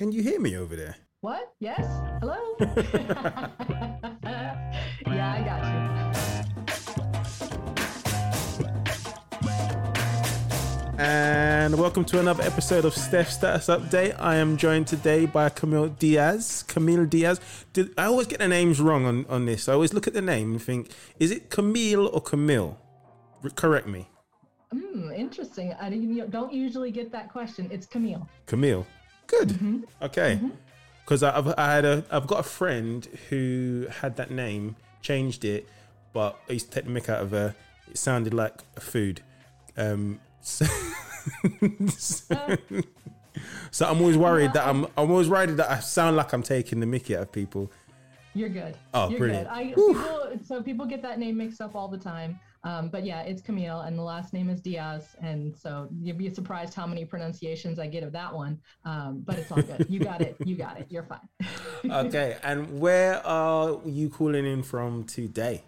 Can you hear me over there? What? Yes? Hello? yeah, I got you. And welcome to another episode of Steph Status Update. I am joined today by Camille Diaz. Camille Diaz. Did, I always get the names wrong on, on this. I always look at the name and think, is it Camille or Camille? Correct me. Hmm, interesting. I don't usually get that question. It's Camille. Camille. Good. Mm-hmm. Okay. Because mm-hmm. I've I had a I've got a friend who had that name, changed it, but I used to take the mick out of her. It sounded like a food. Um, so, so I'm always worried that I'm I'm always worried that I sound like I'm taking the mickey out of people. You're good. Oh, You're brilliant. Good. I, people, so people get that name mixed up all the time. Um, but yeah, it's Camille, and the last name is Diaz, and so you'd be surprised how many pronunciations I get of that one. Um, but it's all good. You got it. You got it. You're fine. okay, and where are you calling in from today?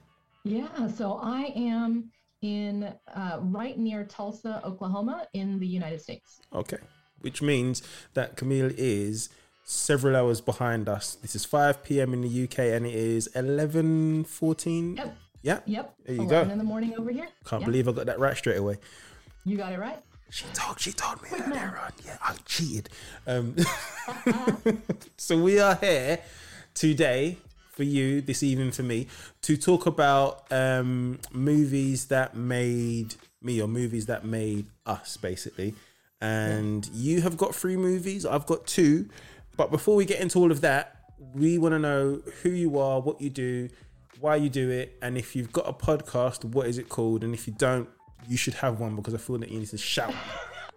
Yeah, so I am in uh, right near Tulsa, Oklahoma, in the United States. Okay, which means that Camille is several hours behind us. This is 5 p.m. in the UK and it is 11:14 yep. Yeah. Yep. There you go. In the morning over here. Can't believe I got that right straight away. You got it right. She told she told me Quick earlier on. Yeah, I cheated. Um, so we are here today for you this evening for me to talk about um, movies that made me or movies that made us basically. And yeah. you have got three movies. I've got two. But before we get into all of that, we want to know who you are, what you do, why you do it, and if you've got a podcast, what is it called? And if you don't, you should have one because I feel that you need to shout.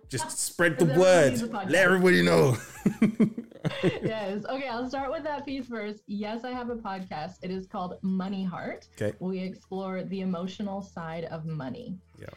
Just spread the word. Let everybody know. yes. Okay, I'll start with that piece first. Yes, I have a podcast. It is called Money Heart. Okay. We explore the emotional side of money. Yeah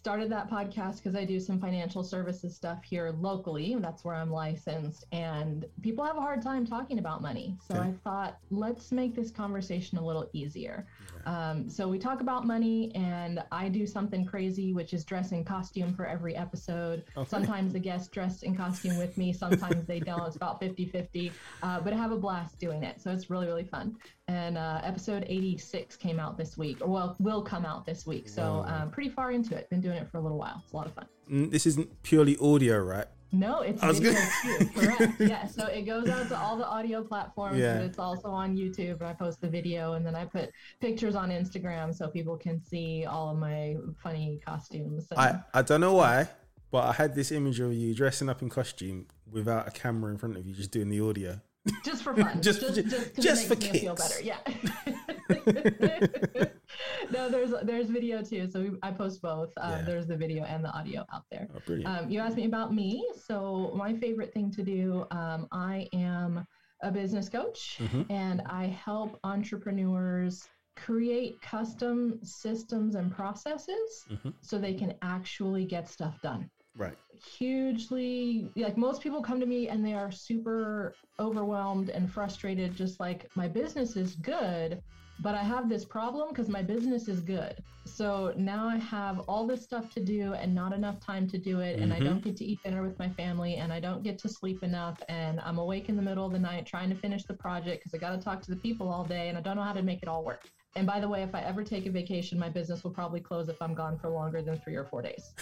started that podcast because I do some financial services stuff here locally. That's where I'm licensed, and people have a hard time talking about money. So okay. I thought, let's make this conversation a little easier. Um, so we talk about money, and I do something crazy, which is dress in costume for every episode. Okay. Sometimes the guests dress in costume with me, sometimes they don't. It's about 50 50, uh, but I have a blast doing it. So it's really, really fun. And uh, episode 86 came out this week, or well, will come out this week. So um, pretty far into it. Been doing it for a little while. It's a lot of fun. Mm, this isn't purely audio, right? No, it's video too. Correct. yeah. So it goes out to all the audio platforms, yeah. but it's also on YouTube. And I post the video, and then I put pictures on Instagram so people can see all of my funny costumes. And... I I don't know why, but I had this image of you dressing up in costume without a camera in front of you, just doing the audio. Just for fun. just just, just, just for kicks. Feel better. Yeah. no, there's there's video too. So we, I post both. Um, yeah. There's the video and the audio out there. Oh, um, you asked me about me. So my favorite thing to do. Um, I am a business coach, mm-hmm. and I help entrepreneurs create custom systems and processes mm-hmm. so they can actually get stuff done. Right. Hugely, like most people come to me and they are super overwhelmed and frustrated, just like my business is good, but I have this problem because my business is good. So now I have all this stuff to do and not enough time to do it. Mm-hmm. And I don't mm-hmm. get to eat dinner with my family and I don't get to sleep enough. And I'm awake in the middle of the night trying to finish the project because I got to talk to the people all day and I don't know how to make it all work. And by the way, if I ever take a vacation, my business will probably close if I'm gone for longer than three or four days.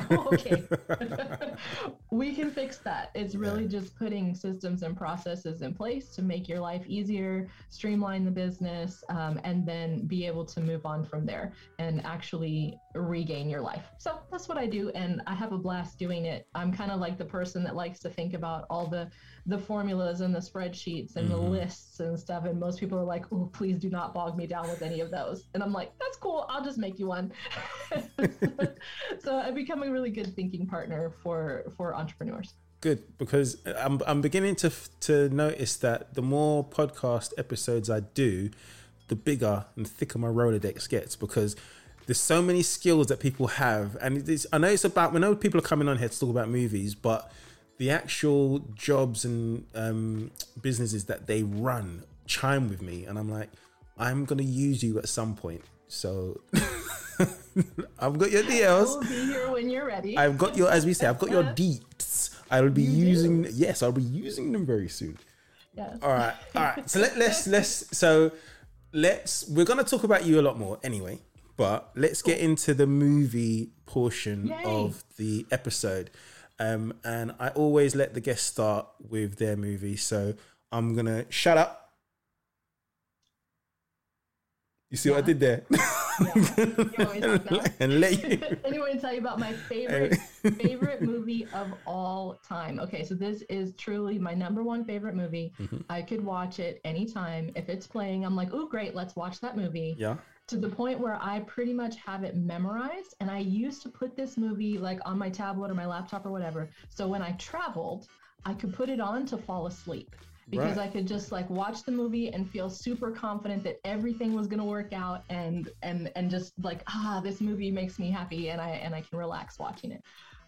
okay. we can fix that. It's really yeah. just putting systems and processes in place to make your life easier, streamline the business, um, and then be able to move on from there and actually regain your life. So that's what I do. And I have a blast doing it. I'm kind of like the person that likes to think about all the the formulas and the spreadsheets and mm-hmm. the lists and stuff. And most people are like, oh, please do not bog me down with any of those. And I'm like, that's cool. I'll just make you one. so I've become a really good thinking partner for for entrepreneurs. Good because I'm I'm beginning to to notice that the more podcast episodes I do, the bigger and thicker my Rolodex gets because there's so many skills that people have, and it's, I know it's about. We know people are coming on here to talk about movies, but the actual jobs and um, businesses that they run chime with me, and I'm like, I'm gonna use you at some point. So I've got your deals. I'll be here when you're ready. I've got your, as we say, I've got your deets. I will be You using. do. Yes, I'll be using them very soon. Yes. All right, all right. So let, let's let's so let's we're gonna talk about you a lot more anyway. But let's get into the movie portion Yay. of the episode. Um, and I always let the guests start with their movie. So I'm gonna shut up. You see what I did there? You always have that. and let you. Anyone to tell you about my favorite favorite movie of all time? Okay, so this is truly my number one favorite movie. Mm-hmm. I could watch it anytime. If it's playing, I'm like, oh great, let's watch that movie. Yeah. To the point where I pretty much have it memorized. And I used to put this movie like on my tablet or my laptop or whatever. So when I traveled, I could put it on to fall asleep. Because Right. I could just like watch the movie and feel super confident that everything was gonna work out and and and just like ah this movie makes me happy and I and I can relax watching it.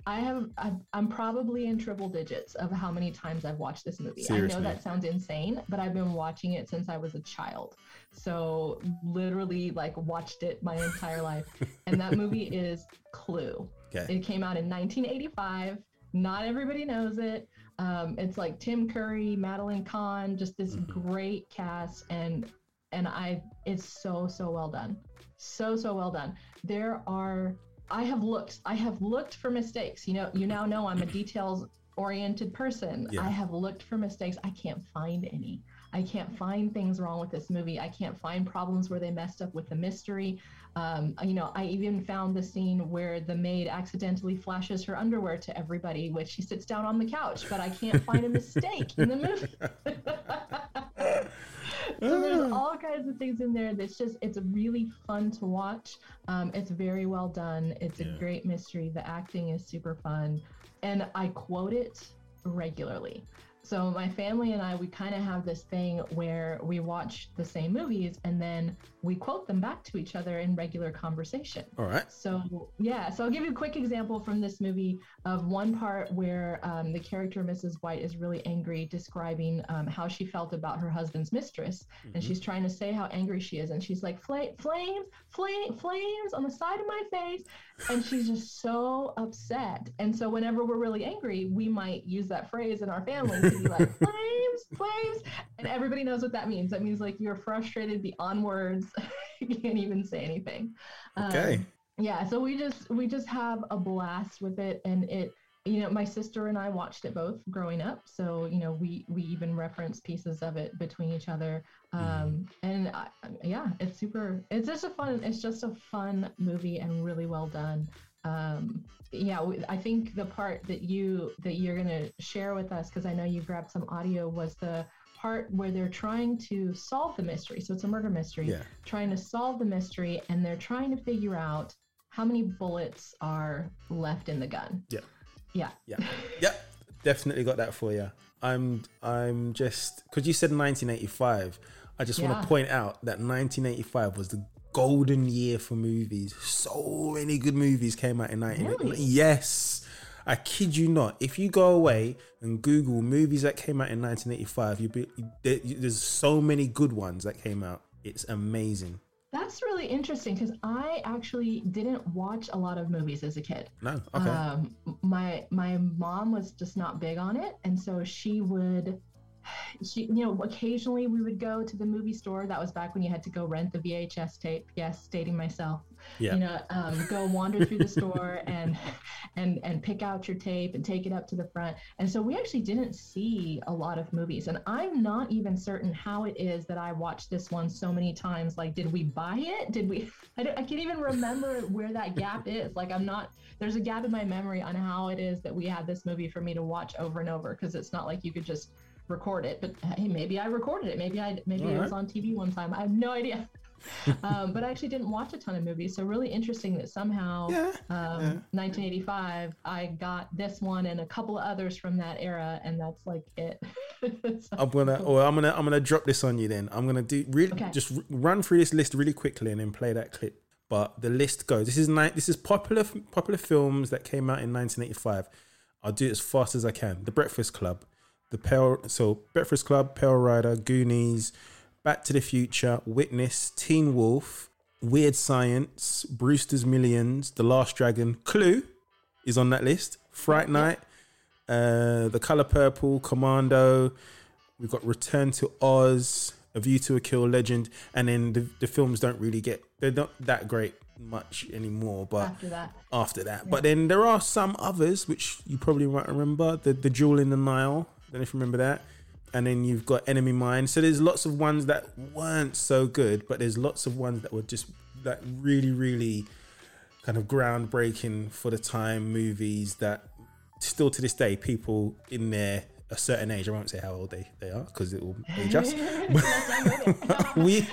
I have I've, I'm probably in triple digits of how many times I've watched this movie. I know that sounds insane, but I've been watching it since I was a child. So literally like watched it my entire life. And that movie is Clue. Okay. It came out in 1985. Not everybody knows it. Um, it's like Tim Curry, Madeline Kahn, just this Mhm. great cast, and and I it's so so well done, so so well done. There are I have looked I have looked for mistakes. You know you now know I'm a details oriented person. Yeah. I have looked for mistakes. I can't find any. I can't find things wrong with this movie. I can't find problems where they messed up with the mystery. Um, you know, I even found the scene where the maid accidentally flashes her underwear to everybody, which she sits down on the couch, but I can't find a mistake in the movie. so there's all kinds of things in there that's just it's really fun to watch. Um, it's very well done. It's Yeah. a great mystery. The acting is super fun, and I quote it regularly. So my family and I, we kind of have this thing where we watch the same movies and then we quote them back to each other in regular conversation. All right. So yeah, so I'll give you a quick example from this movie of one part where um, the character Mrs. White is really angry, describing um, how she felt about her husband's mistress, and Mhm. she's trying to say how angry she is, and she's like, Fla- "Flames, flame, flames on the side of my face," and she's just so upset. And so whenever we're really angry, we might use that phrase in our family to be like, "Flames, flames," and everybody knows what that means. That means like you're frustrated beyond words, can't even say anything. Okay. Um, yeah so we just we just have a blast with it and it you know my sister and i watched it both growing up so you know we we even reference pieces of it between each other um and I, yeah it's super it's just a fun it's just a fun movie and really well done um yeah we- i think the part that you that you're going to share with us because i know you grabbed some audio was the part where they're trying to solve the mystery so it's a murder mystery Yeah. trying to solve the mystery and they're trying to figure out how many bullets are left in the gun. Yeah. Yeah. Yeah. Yep. Definitely got that for you. I'm I'm just because you said 1985. I just want to point out that 1985 was the golden year for movies. So many good movies came out in 1985. Really? Yes. I kid you not. If you go away and Google movies that came out in 1985, you be there, there's so many good ones that came out. It's amazing. That's really interesting because I actually didn't watch a lot of movies as a kid. No, okay. Um, my my mom was just not big on it, and so she would, she you know occasionally we would go to the movie store. That was back when you had to go rent the VHS tape. Yes, dating myself. Yeah. You know, um, go wander through the store and and and pick out your tape and take it up to the front. And so we actually didn't see a lot of movies. And I'm not even certain how it is that I watched this one so many times. Like, did we buy it? Did we? I, don't, I can't even remember where that gap is. Like, I'm not. There's a gap in my memory on how it is that we had this movie for me to watch over and over because it's not like you could just record it. But hey, maybe I recorded it. Maybe I maybe it was on TV one time. I have no idea. um, but I actually didn't watch a ton of movies, so really interesting that somehow yeah. um, 1985 I got this one and a couple of others from that era, and that's like it. So- I'm gonna, or I'm gonna, I'm gonna drop this on you. Then I'm gonna do really Okay. just r- run through this list really quickly and then play that clip. But the list goes. This is ni- This is popular popular films that came out in 1985. I'll do it as fast as I can. The Breakfast Club, the Pale. So Breakfast Club, Pale Rider, Goonies, Back to the Future, Witness, Teen Wolf, Weird Science, Brewster's Millions, The Last Dragon, Clue is on that list. Fright Night, uh, The Color Purple, Commando. We've got Return to Oz, A View to a Kill, Legend, and then the, the films don't really get they're not that great much anymore. But After that, after that, but then there are some others which you probably might remember. The the Jewel in the Nile. Don't know if you remember that. And then you've got Enemy Mine. So there's lots of ones that weren't so good, but there's lots of ones that were just like really, really kind of groundbreaking for the time movies that still to this day people in their a certain age i won't say how old they, they are because it will age us we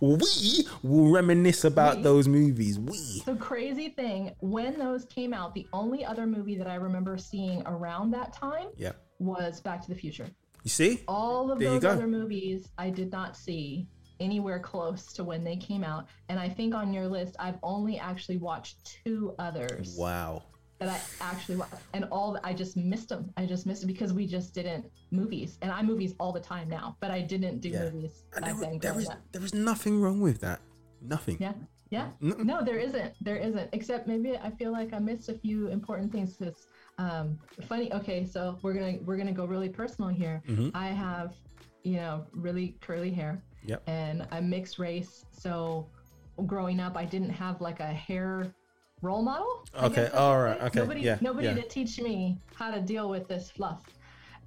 we will reminisce about We. those movies we The crazy thing, when those came out, the only other movie that I remember seeing around that time yeah was Back to the Future. you see All of There those other movies I did not see anywhere close to when they came out. And I think on your list, I've only actually watched two others wow that I actually watched. And all I just missed them. I just missed it because we just didn't movies. And I movies all the time now, but I didn't do Yeah. movies And back there, then. there up. there is nothing wrong with that nothing Yeah. Yeah. No. No, there isn't. There isn't. Except maybe I feel like I missed a few important things. Cause um, funny. Okay, so we're gonna we're gonna go really personal here. Mhm. I have, you know, really curly hair. Yep. And I'm mixed race, so growing up, I didn't have like a hair role model. Okay, All right, okay, Nobody, yeah, nobody yeah. to teach me how to deal with this fluff.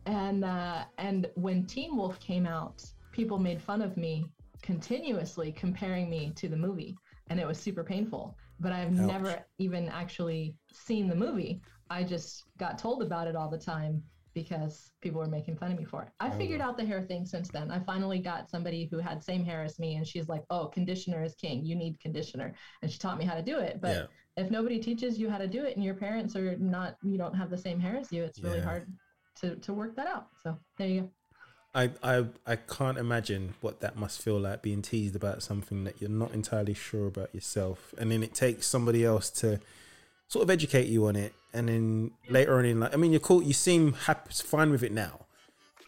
And uh, and when Teen Wolf came out, people made fun of me continuously, comparing me to the movie, and it was super painful. But I've Ouch. never even actually seen the movie. I just got told about it all the time because people were making fun of me for it. I Oh, figured out the hair thing since then. I finally got somebody who had same hair as me, and she's like, "Oh, conditioner is king. You need conditioner," and she taught me how to do it. But Yeah. if nobody teaches you how to do it, and your parents are not, you don't have the same hair as you, it's really Yeah. hard to to work that out. So there you go. I, I I can't imagine what that must feel like being teased about something that you're not entirely sure about yourself, and then it takes somebody else to sort of educate you on it, and then later on in like, I mean, you're cool. You seem happy, fine with it now.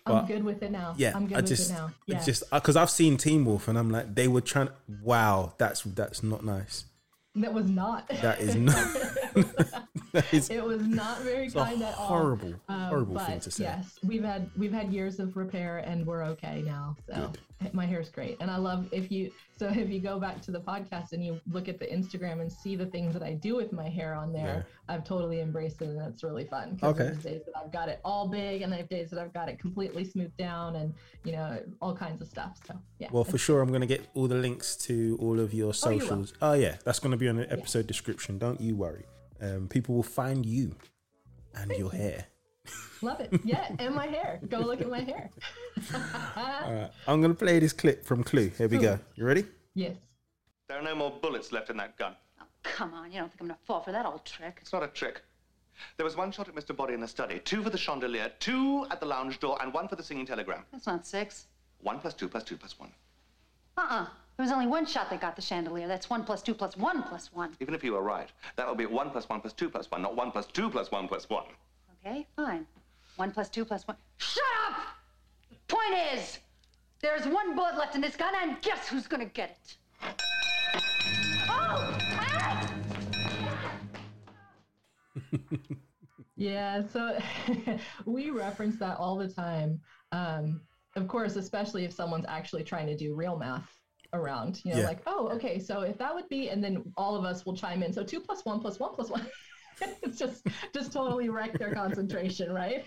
I'm good with it now. Yeah, I'm good I with just, it now. Yeah. just because I've seen Teen Wolf, and I'm like, they were trying. Wow, that's that's not nice. that was not. That is not. that is it was not very kind at all. horrible, Um, horrible but thing to say. Yes, we've had we've had years of repair and we're okay now. So my hair's great, and I love if you so if you go back to the podcast and you look at the Instagram and see the things that I do with my hair on there, I've totally embraced it, and it's really fun. Okay. There's days that I've got it all big, and I have days that I've got it completely smoothed down, and you know all kinds of stuff. So yeah. Well, for sure, I'm going to get all the links to all of your Oh, you socials. Oh, yeah, that's going to be on the episode description. Don't you worry. Um, people will find you and your hair. Love it. Yeah, and my hair. Go look at my hair. All right, I'm going to play this clip from Clue. Here we go. You ready? yes. There are no more bullets left in that gun. Oh, come on. You don't think I'm gonna fall for that old trick? It's not a trick. There was one shot at Mr. Body in the study, two for the chandelier, two at the lounge door, and one for the singing telegram. That's not six. One plus two plus two plus one. Uh-uh. There was only one shot that got the chandelier. That's one plus two plus one plus one. Even if you were right, that would be one plus one plus two plus one, not one plus two plus one plus one. Okay, fine. One plus two plus one. Shut up! Point is, there's one bullet left in this gun, and guess who's gonna get it? Oh! Ah! Yeah, so we reference that all the time. Um, of course, especially if someone's actually trying to do real math around, you know, Yeah. like, oh, okay, so if that would be, and then all of us will chime in. So two plus one plus one plus one. it's just, just totally wreck their concentration, right?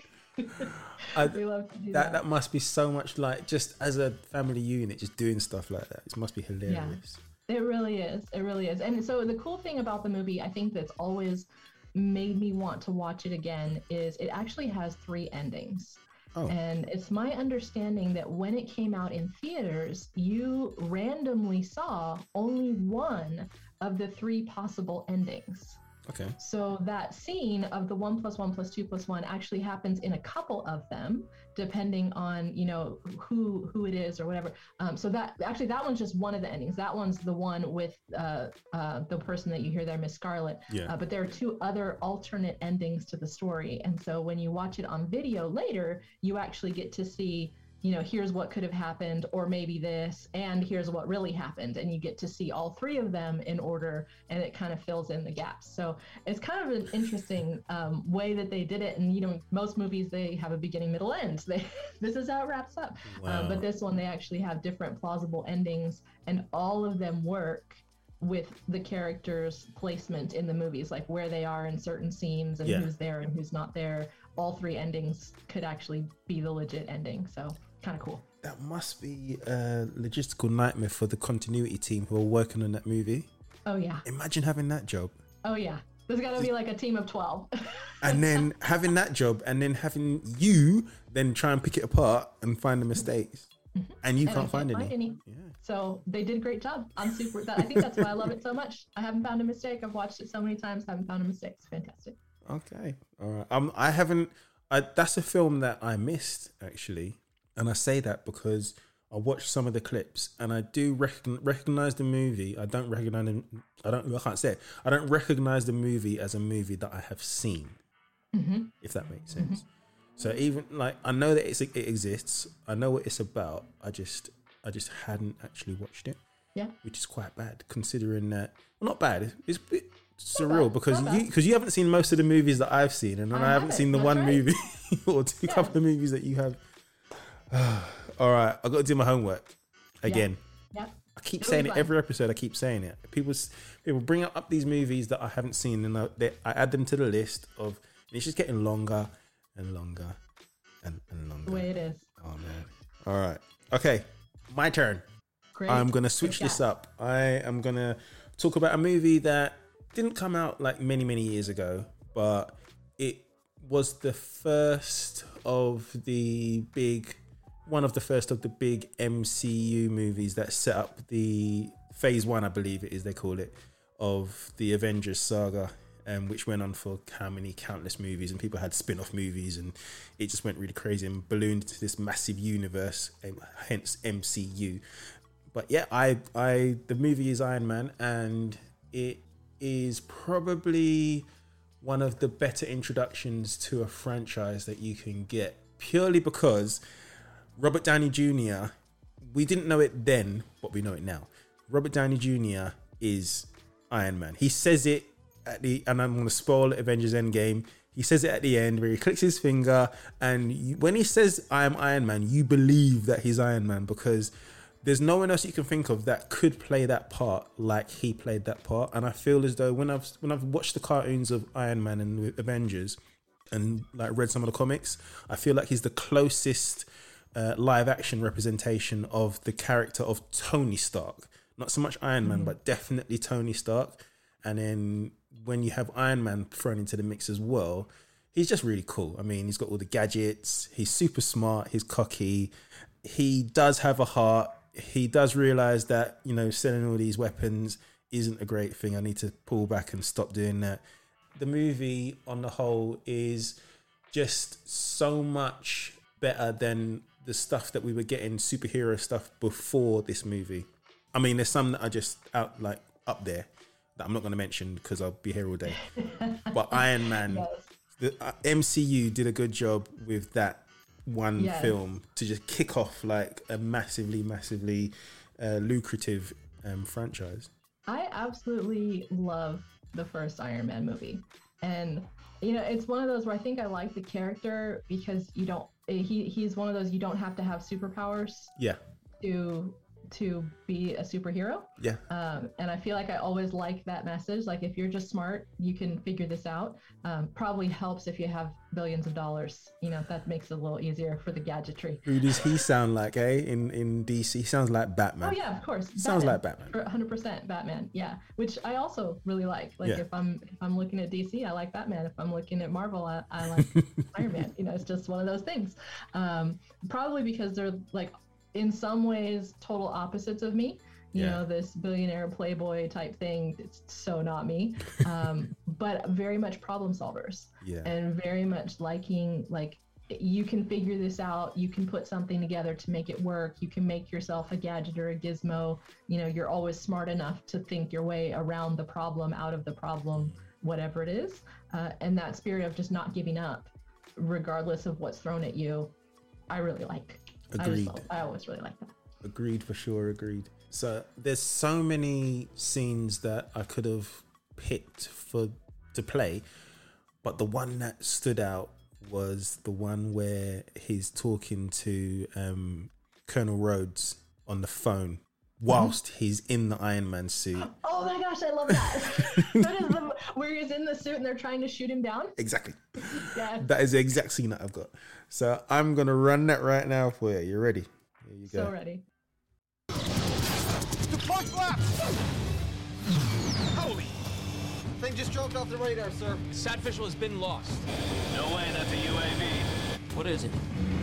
I, we love to do that that. that must be so much like just as a family unit, just doing stuff like that. It must be hilarious. It really is. It really is. And so the cool thing about the movie, I think that's always made me want to watch it again, is it actually has three endings. Oh. And it's my understanding that when it came out in theaters, you randomly saw only one of the three possible endings. Okay. So that scene of the one plus one plus two plus one actually happens in a couple of them, depending on you know who who it is or whatever. Um, so that actually that one's just one of the endings. That one's the one with uh, uh, the person that you hear there, Miss Scarlet. Yeah. Uh, but there are two other alternate endings to the story, and so when you watch it on video later, you actually get to see you know, here's what could have happened, or maybe this, and here's what really happened. And you get to see all three of them in order, and it kind of fills in the gaps. So it's kind of an interesting um, way that they did it. And, you know, most movies, they have a beginning, middle, end. They, this is how it wraps up. Wow. Um, but this one, they actually have different plausible endings, and all of them work with the characters' placement in the movies, like where they are in certain scenes and Yeah. who's there and who's not there. All three endings could actually be the legit ending. So kind of cool. That must be a logistical nightmare for the continuity team who are working on that movie. Oh yeah. Imagine having that job. Oh yeah. There's got to be like a team of 12. and then having that job and then having you then try and pick it apart and find the mistakes and you Mm-hmm. and I can't find any any. So they did a great job. I'm super. That, I think that's why I love it so much. I haven't found a mistake. I've watched it so many times. Haven't found a mistake. It's fantastic. okay all right um i haven't I, that's a film that i missed actually and i say that because i watched some of the clips and i do recogn- recognize the movie. I don't recognize them i don't i can't say it. I don't recognize the movie as a movie that i have seen if that makes sense. So even like i know that it's, it exists. I know what it's about. I just i just hadn't actually watched it. Yeah. which is quite bad considering that well not bad. It's a bit surreal because you because you haven't seen most of the movies that I've seen and I, I haven't seen the that's one right. movie or two couple of movies that you have all right I got to do my homework again. Yep. I keep saying it every episode I keep saying it. People people bring up, up these movies that I haven't seen and I, they, I add them to the list of and it's just getting longer and longer and, and longer. The way it is. oh man. All right. Okay my turn. Great. I'm gonna switch this up. I am gonna talk about a movie that didn't come out like many many years ago, but it was the first of the big, one of the first of the big MCU movies that set up the phase one, I believe it is they call it, of the Avengers saga. Um, which went on for how many countless movies, and people had spin-off movies, and it just went really crazy and ballooned to this massive universe, um, hence MCU but yeah, I I the movie is Iron Man, and it is probably one of the better introductions to a franchise that you can get purely because Robert Downey Jr. We didn't know it then, but we know it now. Robert Downey Jr. is Iron Man. He says it at the, and I'm going to spoil Avengers Endgame. He says it at the end where he clicks his finger, and you, when he says "I am Iron Man," you believe that he's Iron Man because there's no one else you can think of that could play that part like he played that part. And I feel as though when I've when I've watched the cartoons of Iron Man and Avengers, and like read some of the comics, I feel like he's the closest uh, live action representation of the character of Tony Stark. Not so much Iron Man, but definitely Tony Stark. And then when you have Iron Man thrown into the mix as well, he's just really cool. I mean, he's got all the gadgets. He's super smart. He's cocky. He does have a heart. He does realize that you know selling all these weapons isn't a great thing. I need to pull back and stop doing that. The movie on the whole is just so much better than the stuff that we were getting superhero stuff before this movie. I mean, there's some that are just out like up there that I'm not going to mention because I'll be here all day. but Iron Man, Yes. the uh, MCU did a good job with that one Yes. film to just kick off like a massively, massively uh, lucrative um, franchise. I absolutely love the first Iron Man movie. And you know, it's one of those where I think I like the character because you don't he he's one of those you don't have to have superpowers Yeah, to to be a superhero. yeah, Um, and I feel like I always like that message. Like if you're just smart, you can figure this out. Um, probably helps if you have billions of dollars. You know, that makes it a little easier for the gadgetry. Who does he sound like? Eh, in in DC, he sounds like Batman. Oh yeah, of course. Sounds like Batman. 100% Batman. Yeah, which I also really like. Like Yeah. if I'm if I'm looking at DC, I like Batman. If I'm looking at Marvel, I, I like Iron Man. You know, it's just one of those things. Um, probably because they're like in some ways total opposites of me. You Yeah. know, this billionaire playboy type thing. It's so not me. Um, but very much problem solvers Yeah, and very much liking like you can figure this out you can put something together to make it work you can make yourself a gadget or a gizmo you know you're always smart enough to think your way around the problem out of the problem whatever it is uh, and that spirit of just not giving up regardless of what's thrown at you i really like I, Agreed. just, I always really like that. Agreed for sure. Agreed. So there's so many scenes that I could have picked for to play, but the one that stood out was the one where he's talking to um, Colonel Rhodes on the phone whilst he's in the Iron Man suit. Oh my gosh, I love that. that is the, where he's in the suit and they're trying to shoot him down. Exactly. Yeah. That is the exact scene that I've got. So I'm gonna run that right now for you. You ready? Here you go. So ready. Deploy flaps! Holy! Thing just dropped off the radar, sir. Sat visual has been lost. No way, that's a UAV. What is it?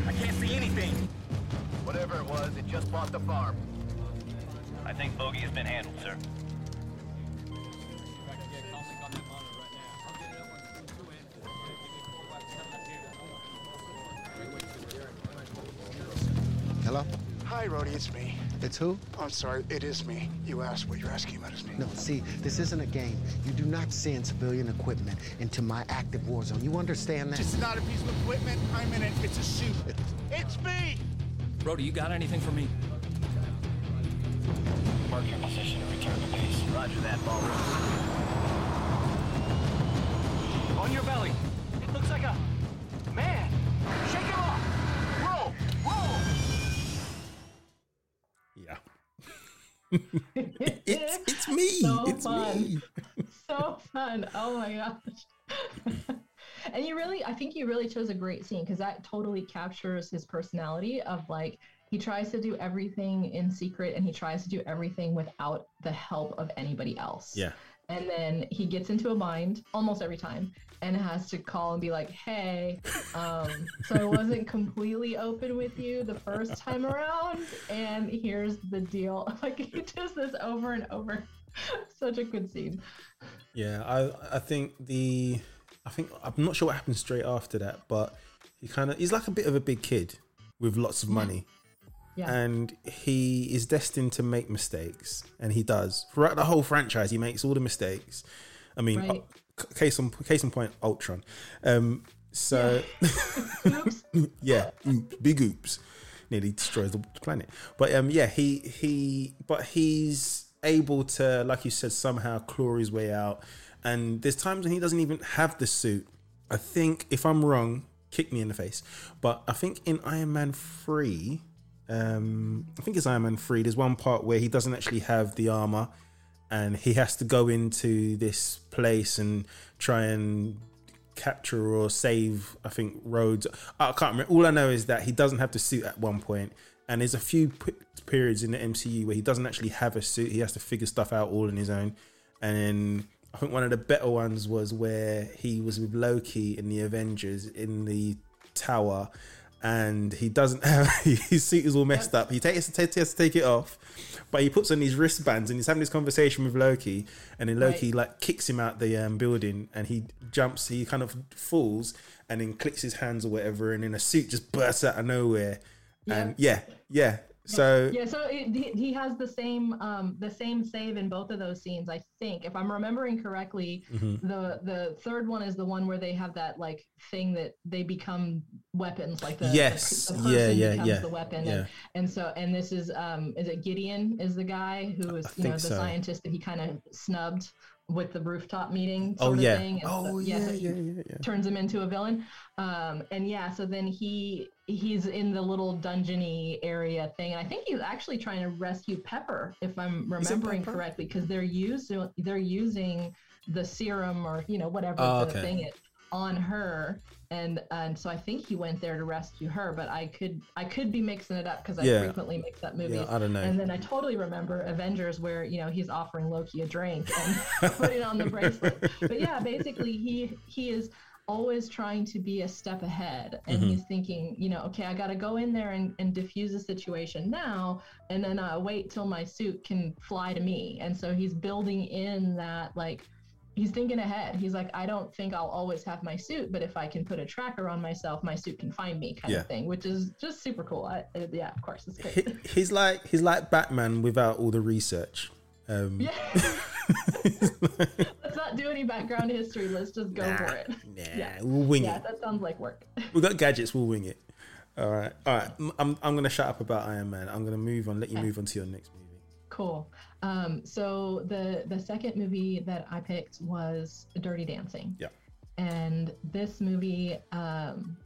I can't see anything. Whatever it was, it just bought the farm. I think bogey has been handled, sir. Hello? Hi, Rhodey, it's me. It's who? I'm sorry, it is me. You asked what you're asking about is me. No, see, this isn't a game. You do not send civilian equipment into my active war zone. You understand that? It's not a piece of equipment. I'm in it. It's a suit. It's me! Brody, you got anything for me? Mark your position and return to base. Roger that, ball. On your belly. It looks like a man. Shake him off. Roll, roll. Yeah. it's it's me. So it's fun. me. so fun. Oh my gosh. and you really, I think you really chose a great scene because that totally captures his personality of like, he tries to do everything in secret and he tries to do everything without the help of anybody else. Yeah. And then he gets into a bind almost every time and has to call and be like, hey, um, so I wasn't completely open with you the first time around. And here's the deal. Like, he does this over and over. Such a good scene. Yeah, I I think the I think I'm not sure what happens straight after that, but he kind of he's like a bit of a big kid with lots of money. Yeah. And he is destined to make mistakes, and he does throughout the whole franchise. He makes all the mistakes. I mean, Right. uh, case on case in point, Ultron. Um, so Oops. yeah, oops, big oops, nearly destroys the planet. But um, yeah, he he, but he's able to, like you said, somehow claw his way out. And there's times when he doesn't even have the suit. I think, if I'm wrong, kick me in the face. But I think in Iron Man three, um, I think it's Iron Man three. There's one part where he doesn't actually have the armor, and he has to go into this place and try and capture or save. I think Rhodes. I can't remember. All I know is that he doesn't have the suit at one point, and there's a few p- periods in the MCU where he doesn't actually have a suit. He has to figure stuff out all on his own, and then. I think one of the better ones was where he was with Loki in the Avengers in the tower, and he doesn't have his suit is all messed up. He takes he has to take it off, but he puts on these wristbands and he's having this conversation with Loki, and then Loki Right. like kicks him out the um, building, and he jumps, he kind of falls, and then clicks his hands or whatever, and then a suit just bursts out of nowhere, and yeah, yeah. So yeah, so it, he, he has the same um, the same save in both of those scenes. I think, if I'm remembering correctly, Mm-hmm. the the third one is the one where they have that like thing that they become weapons, like the Yes. the, the Yeah, yeah, yeah, the weapon, yeah. and, and so and this is um is it Gideon is the guy who is you know the so. scientist that he kind of snubbed with the rooftop meeting oh sort of yeah, thing. and oh so- yeah, so yeah, yeah, yeah. turns him into a villain. Um, and yeah, so then he he's in the little dungeony area thing. And I think he's actually trying to rescue Pepper, if I'm remembering correctly, because they're using they're using the serum or you know whatever Oh, the okay. thing on her. And and so I think he went there to rescue her, but I could I could be mixing it up because I Yeah. frequently mix up movies. I don't know. And then I totally remember Avengers where you know he's offering Loki a drink and putting on the bracelet. But yeah, basically he he is always trying to be a step ahead and Mm-hmm. he's thinking you know okay i got to go in there and, and diffuse the situation now and then uh, wait till my suit can fly to me and so he's building in that like he's thinking ahead he's like i don't think i'll always have my suit but if i can put a tracker on myself my suit can find me kind Yeah. of thing which is just super cool I, uh, yeah of course it's He, he's like he's like Batman without all the research. Um, yeah let's not do any background history let's just go for it Nah, Yeah. we'll wing yeah it. that sounds like work We've got gadgets. We'll wing it. All right, all right. I'm I'm gonna shut up about Iron Man. I'm gonna move on. Let you Okay. move on to your next movie. Cool. Um, so the the second movie that I picked was Dirty Dancing. Yeah. And this movie um,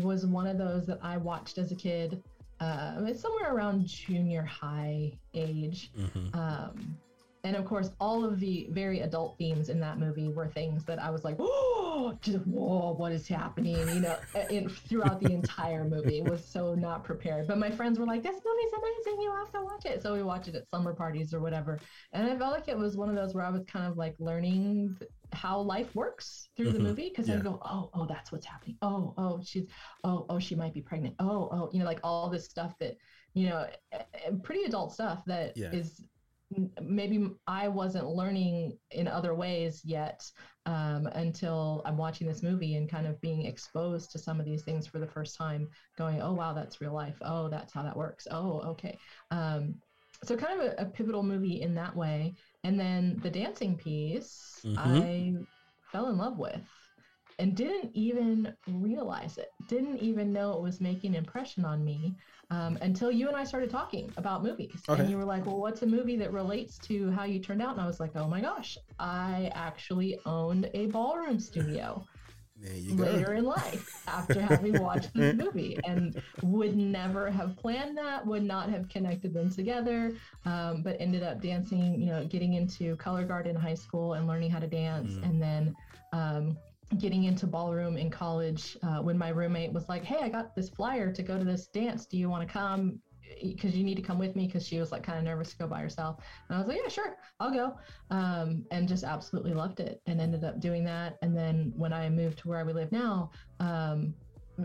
was one of those that I watched as a kid. Uh, it's somewhere around junior high age. Mm-hmm. Um, and of course, all of the very adult themes in that movie were things that I was like, "Oh, just whoa, what is happening?" You know, in, throughout the entire movie, it was so not prepared. But my friends were like, "This movie's amazing! You have to watch it." So we watched it at slumber parties or whatever, and I felt like it was one of those where I was kind of like learning how life works through the Mhm. movie because Yeah. I go, "Oh, oh, that's what's happening. Oh, oh, she's, oh, oh, she might be pregnant. Oh, oh, you know, like all this stuff that, you know, pretty adult stuff that is Yeah. m- maybe I wasn't learning in other ways yet um, until I'm watching this movie and kind of being exposed to some of these things for the first time, going, oh, wow, that's real life. Oh, that's how that works. Oh, okay. Um, so, kind of a, a pivotal movie in that way. And then the dancing piece, Mhm. I fell in love with and didn't even realize it, didn't even know it was making an impression on me um, until you and I started talking about movies. Okay. And you were like, well, what's a movie that relates to how you turned out? And I was like, oh my gosh, I actually owned a ballroom studio you go. later in life after having watched this movie and would never have planned that would not have connected them together um, but ended up dancing you know getting into color guard in high school and learning how to dance Mm. and then um, getting into ballroom in college uh, when my roommate was like hey i got this flyer to go to this dance. Do you want to come because you need to come with me because she was like kind of nervous to go by herself. And i was like yeah sure i'll go. Um, and just absolutely loved it and ended up doing that. And then when i moved to where we live now um,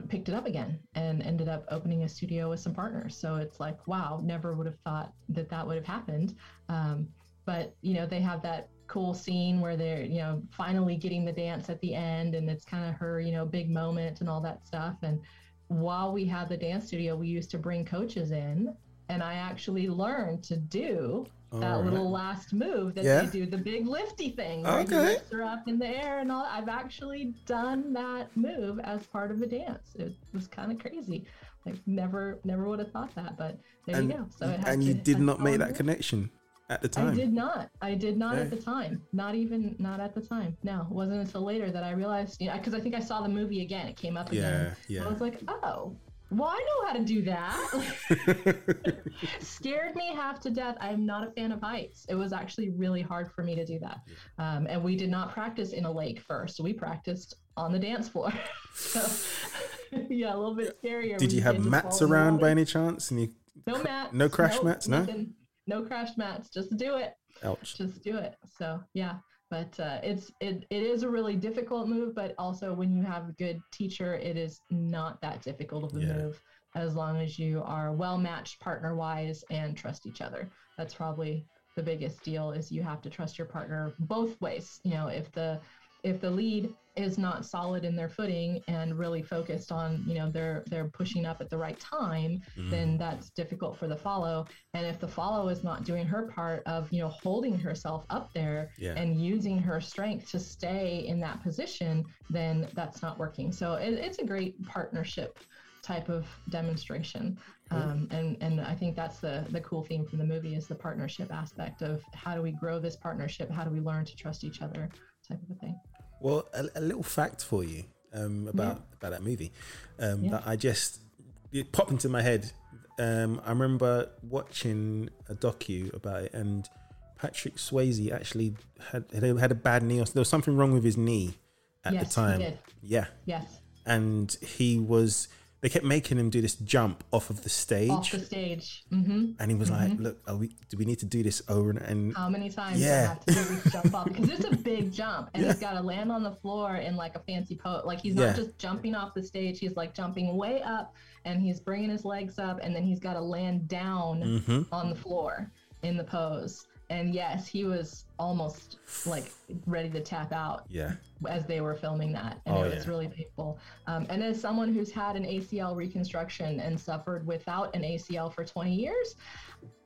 picked it up again and ended up opening a studio with some partners. So it's like wow never would have thought that that would have happened. Um, but you know they have that cool scene where they're you know finally getting the dance at the end and it's kind of her you know big moment and all that stuff. And while we had the dance studio we used to bring coaches in and i actually learned to do that Alright. little last move that Yeah. they do the big lifty thing where Okay. lifts her up in the air and all. I've actually done that move as part of a dance. It was kind of crazy. Like never never would have thought that but there and you go. So it has and you did not make that connection at the time? I did not. I did not at the time. Not even not at the time. No, it wasn't until later that I realized. You know, because I think I saw the movie again. It came up again. Yeah, yeah. I was like, oh, well, I know how to do that. Scared me half to death. I'm not a fan of heights. It was actually really hard for me to do that. Um, and we did not practice in a lake first. We practiced on the dance floor. so, yeah, a little bit scarier. Did you have mats fall in the around by any chance? And you No mats. no crash nope, mats, no? nothing. No crash mats. Just do it ouch. just do it so yeah but uh, it's it, it is a really difficult move but also when you have a good teacher it is not that difficult of a Yeah. move as long as you are well matched partner wise and trust each other that's probably the biggest deal is you have to trust your partner both ways you know if the if the lead is not solid in their footing and really focused on you know they're they're pushing up at the right time then that's difficult for the follow. And if the follow is not doing her part of you know holding herself up there Yeah. and using her strength to stay in that position then that's not working. So it, it's a great partnership type of demonstration. Um, and and i think that's the the cool theme from the movie is the partnership aspect of how do we grow this partnership? How do we learn to trust each other? Type of a thing Well, a, a little fact for you um, about about that movie um, Yeah. that I just it popped into my head. Um, I remember watching a docu about it, and Patrick Swayze actually had had a, had a bad knee. Or there was something wrong with his knee at Yes, the he time. Yeah, yes and he was. They kept making him do this jump off of the stage, off the stage hmm and he was like, "Look, are we do we need to do this over and?" and how many times do I Yeah. have to do this jump up because it's a big jump and he's got to land on the floor in like a fancy pose. Like he's Yeah. not just jumping off the stage; he's like jumping way up and he's bringing his legs up and then he's got to land down Mhm. on the floor in the pose. And yes, he was almost like ready to tap out yeah, as they were filming that, and Oh, it was yeah. really painful. Um, and as someone who's had an ACL reconstruction and suffered without an ACL for 20 years,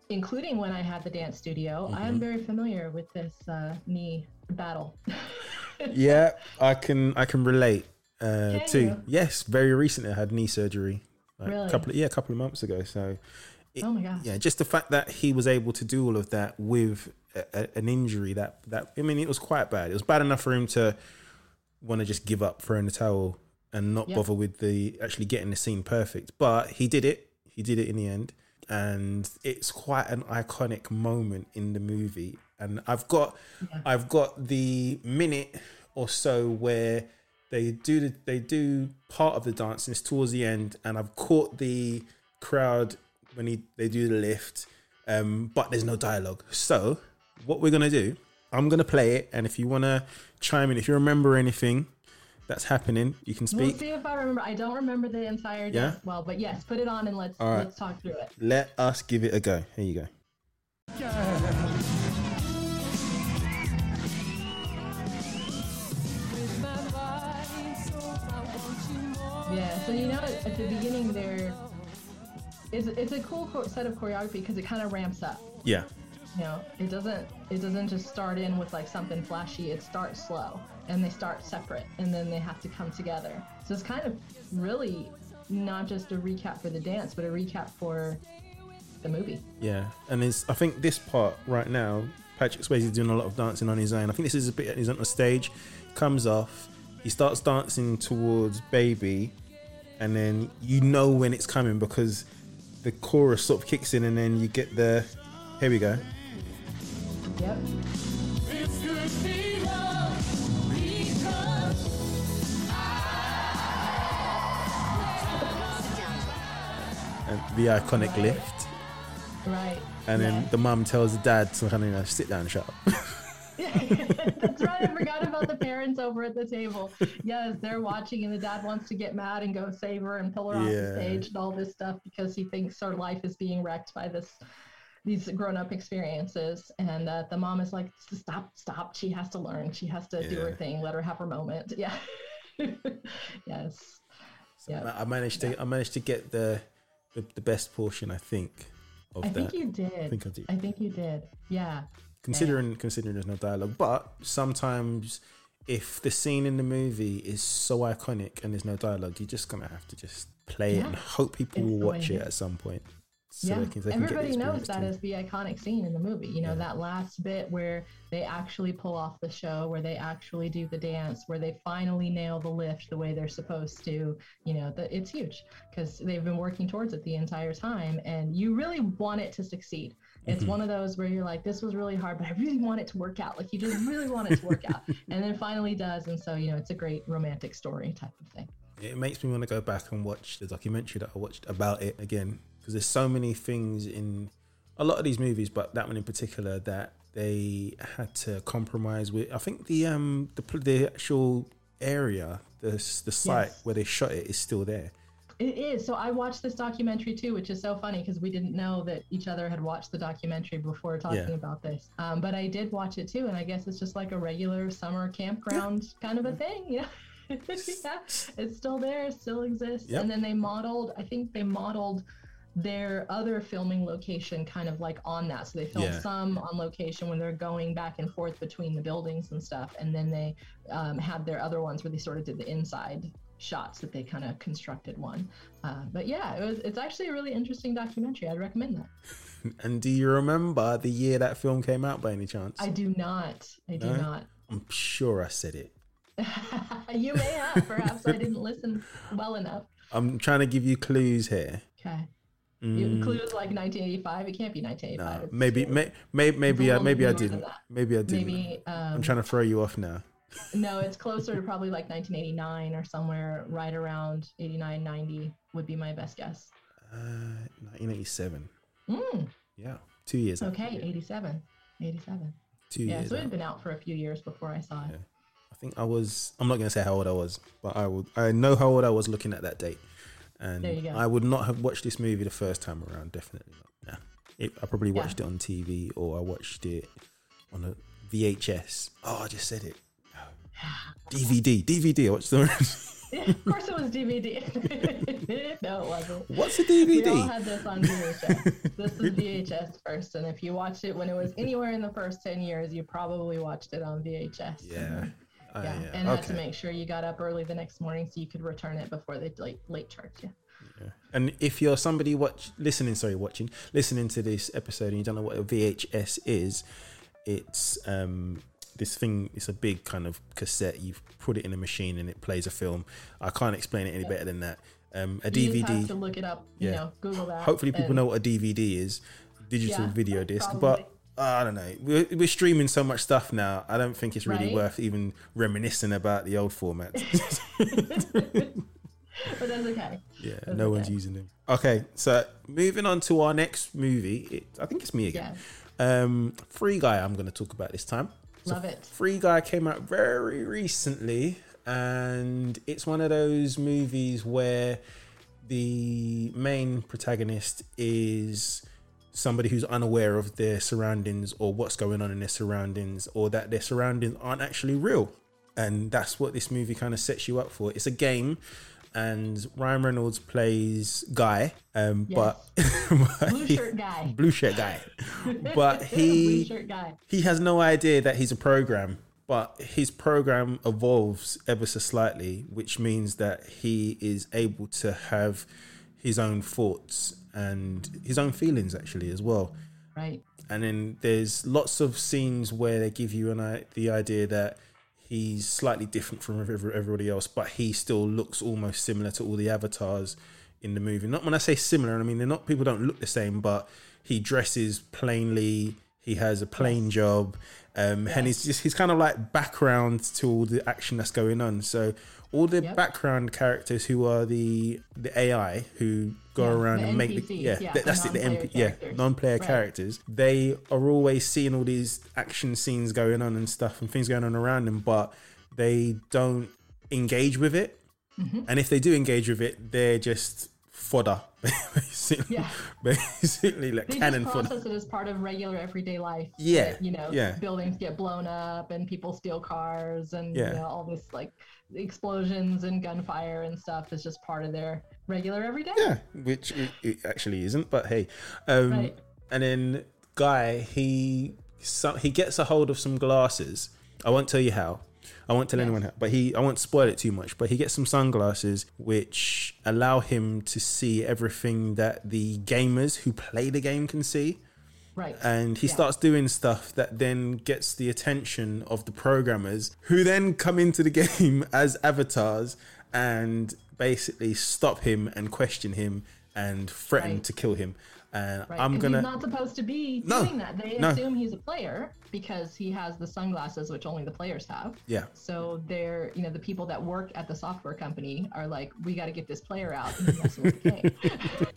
including when I had the dance studio, I Mm-hmm. am very familiar with this uh, knee battle. yeah. I can I can relate uh, Can to you? yes. Very recently, I had knee surgery. Like, Really? A couple of, yeah, a couple of months ago. So it- Oh my gosh. yeah, just the fact that he was able to do all of that with a, a- an injury that that I mean, it was quite bad. It was bad enough for him to want to just give up, throw in the towel, and not Yeah. bother with the actually getting the scene perfect. But he did it. He did it in the end, and it's quite an iconic moment in the movie. And I've got, I've got the minute or so where they do the, they do part of the dance, and it's towards the end, and I've caught the crowd when he they do the lift, um, but there's no dialogue. So what we're gonna do, I'm gonna play it, and if you wanna chime in, if you remember anything that's happening, you can We'll speak. see if I remember. I don't remember the entire Yeah? dance well, but yes, put it on and let's right. let's talk through it. Let us give it a go. Here you go. Yeah, so you know at the beginning there is it's a cool set of choreography because it kind of ramps up. Yeah, You know, it doesn't it doesn't just start in with like something flashy. It starts slow and they start separate and then they have to come together. So it's kind of really not just a recap for the dance, but a recap for the movie. yeah, and it's I think this part right now, Patrick Swayze is doing a lot of dancing on his own. I think this is a bit he's on the stage, comes off, he starts dancing towards Baby, and then you know when it's coming because the chorus sort of kicks in, and then you get the. Here we go. Yep. and the iconic lift, Right. and then Yeah. the mum tells the dad to kind of you know, sit down and shut up. That's right. I forgot about the parents over at the table. Yes, they're watching, and the dad wants to get mad and go save her and pull her off the stage and all this stuff because he thinks her life is being wrecked by this these grown-up experiences. And uh, the mom is like, "Stop, stop! She has to learn. She has to do her thing. Let her have her moment." Yeah. yes. Yeah. I managed to I managed to get the the, the best portion I think of I that. think you did. I think I did. I think you did. Yeah. Considering considering there's no dialogue but sometimes if the scene in the movie is so iconic and there's no dialogue you're just gonna have to just play it and hope people It's will watch it at some point so yeah, they can, they can get the everybody knows that too. is the iconic scene in the movie. You know, that last bit where they actually pull off the show, where they actually do the dance, where they finally nail the lift the way they're supposed to. You know, that it's huge because they've been working towards it the entire time, and you really want it to succeed. It's Mhm. one of those where you're like, this was really hard, but I really want it to work out. Like you just really want it to work out, and then finally does, and so you know, it's a great romantic story type of thing. it makes me want to go back and watch the documentary that I watched about it again because there's so many things in a lot of these movies, but that one in particular that they had to compromise with. I think the um the the actual area, the the site Yes. where they shot it is still there. It is. So I watched this documentary too, which is so funny because we didn't know that each other had watched the documentary before talking Yeah. about this. Um, but I did watch it too, and I guess it's just like a regular summer campground kind of a thing, you know? yeah, it's still there, it still exists. Yep. And then they modeled, I think they modeled their other filming location kind of like on that. So they filmed Yeah. some on location when they're going back and forth between the buildings and stuff. And then they um, had their other ones where they sort of did the inside shots that they kind of constructed one. Uh, but yeah, it was, it's actually a really interesting documentary. I'd recommend that. And do you remember the year that film came out by any chance? I do not. I do No? not. I'm sure I said it. you may have. Perhaps I didn't listen well enough. I'm trying to give you clues here. Okay. Mm, clues like 1985. It can't be 1985. no, maybe, may, may, maybe, I, maybe I didn't. Maybe I didn't. Maybe. Um, I'm trying to throw you off now. No, it's closer to probably like 1989 or somewhere right around 89, 90 would be my best guess. Uh, 1987. Mm, Yeah, two years. okay, 87. 87. Two yeah, years. so it had been out for a few years before I saw it. I think I was. I'm not going to say how old I was, but I would. I know how old I was looking at that date, and There you go. I would not have watched this movie the first time around. Definitely not. Yeah, it, I probably Yeah. watched it on TV or I watched it on a VHS. Oh, I just said it. DVD, DVD. I watched the. of course it was DVD. no, it wasn't. What's a DVD? We all had this on VHS. this is VHS first, and if you watched it when it was anywhere in the first 10 years, you probably watched it on VHS. Yeah. I, Yeah, yeah. and had to make sure you got up early the next morning so you could return it before they late, late charged you. And if you're somebody watch listening, sorry, watching, listening to this episode and you don't know what a VHS is, it's um this thing it's a big kind of cassette you put it in a machine and it plays a film i can't explain it any better than that um a You dvd to look it up. You Yeah. know, Google that. hopefully people and- know what a dvd is digital Yeah, video disc probably. but i don't know we're, we're streaming so much stuff now i don't think it's really Right. worth even reminiscing about the old formats But that's okay. yeah That's no one's using them okay so moving on to our next movie it, i think it's me again um free guy i'm going to talk about this time So Love it. Free Guy came out very recently, and it's one of those movies where the main protagonist is somebody who's unaware of their surroundings or what's going on in their surroundings or that their surroundings aren't actually real. And that's what this movie kind of sets you up for. It's a game, and Ryan Reynolds plays Guy, um, but, but Blue he- shirt guy. blue shirt guy, but he guy. he has no idea that he's a program, but his program evolves ever so slightly, which means that he is able to have his own thoughts and his own feelings actually as well. Right. And then there's lots of scenes where they give you an the idea that he's slightly different from everybody else, but he still looks almost similar to all the avatars in the movie. Not when I say similar, I mean they're not people don't look the same, but he dresses plainly. He has a plain job, um, and he's just he's kind of like background to all the action that's going on. So all the Yep. background characters who are the the AI who go Yeah, around the and make the NPCs, yeah, yeah, th- the that's it the MP, yeah non-player Right. characters they are always seeing all these action scenes going on and stuff and things going on around them but they don't engage with it Mm-hmm. and if they do engage with it they're just fodder basically Yeah. basically like They cannon just fodder process it as part of regular everyday life. Yeah, that, you know, yeah. buildings get blown up and people steal cars and Yeah. you know, all this like explosions and gunfire and stuff is just part of their regular everyday. yeah which it, it actually isn't but hey um Right. and then guy he so, he gets a hold of some glasses i won't tell you how i won't tell anyone how but he i won't spoil it too much but he gets some sunglasses which allow him to see everything that the gamers who play the game can see Right. and he Yeah. starts doing stuff that then gets the attention of the programmers who then come into the game as avatars and basically stop him and question him and threaten Right. to kill him and Right. i'm and gonna He's not supposed to be No, doing that. They no. assume he's a player because he has the sunglasses, which only the players have. yeah So they're, you know, the people that work at the software company are like, we got to get this player out. And he's messing with the game.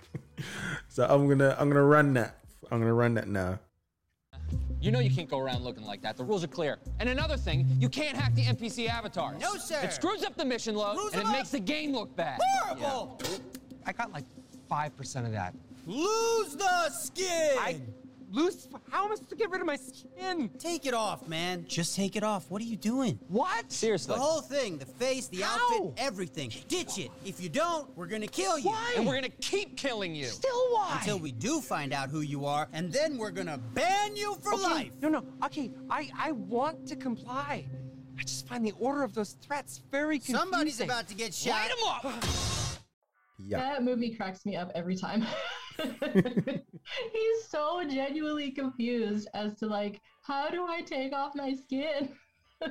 so i'm gonna i'm gonna run that i'm gonna run that now You know you can't go around looking like that. The rules are clear. And another thing, you can't hack the NPC avatars. No, sir. It screws up the mission load Screws and it them makes the game look bad. Horrible! I got like 5% of that. Lose the skin! I lose. How am I supposed to get rid of my skin? Take it off, man. Just take it off. What are you doing? What? Seriously. The whole thing, the face, the How? outfit, everything. Ditch it. If you don't, we're gonna kill you. Why? And we're gonna keep killing you. Still why? Until we do find out who you are, and then we're gonna ban you for okay. life. No, no. Okay, I, I want to comply. I just find the order of those threats very confusing. Somebody's about to get shot. Light 'em up! yeah That movie cracks me up every time. He's so genuinely confused as to like, how do I take off my skin?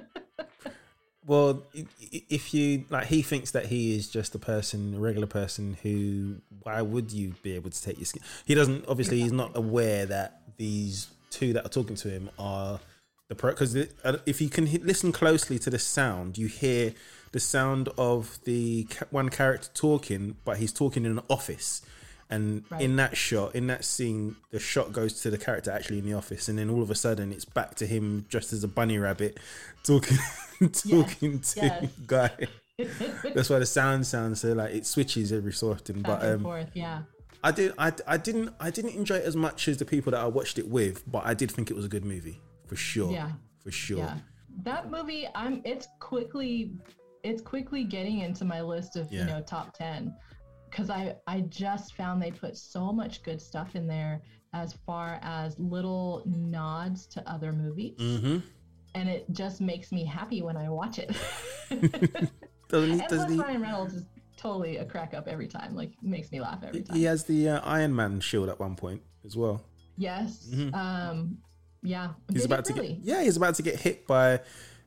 well if you like he thinks that he is just a person a regular person who why would you be able to take your skin he doesn't obviously he's not aware that these two that are talking to him are the pro because uh, if you can listen closely to the sound you hear the sound of the one character talking but he's talking in an office and Right. in that shot in that scene the shot goes to the character actually in the office and then all of a sudden it's back to him dressed as a bunny rabbit talking talking to guy that's why the sound sounds so like it switches every so often Back but and um forth, yeah. I did. I, I didn't. I didn't enjoy it as much as the people that I watched it with, but I did think it was a good movie for sure. Yeah. for sure. Yeah. That movie, I'm it's quickly it's quickly getting into my list of, Yeah. you know, top 10 cuz I I just found they put so much good stuff in there as far as little nods to other movies Mm-hmm. and it just makes me happy when I watch it. Doesn't and Doesn't he? Ryan Reynolds is totally a crack up every time. Like makes me laugh every time. He has the uh, Iron Man shield at one point as well. Yes. Mhm. Um. Yeah. He's Did about to really? get yeah, he's about to get hit by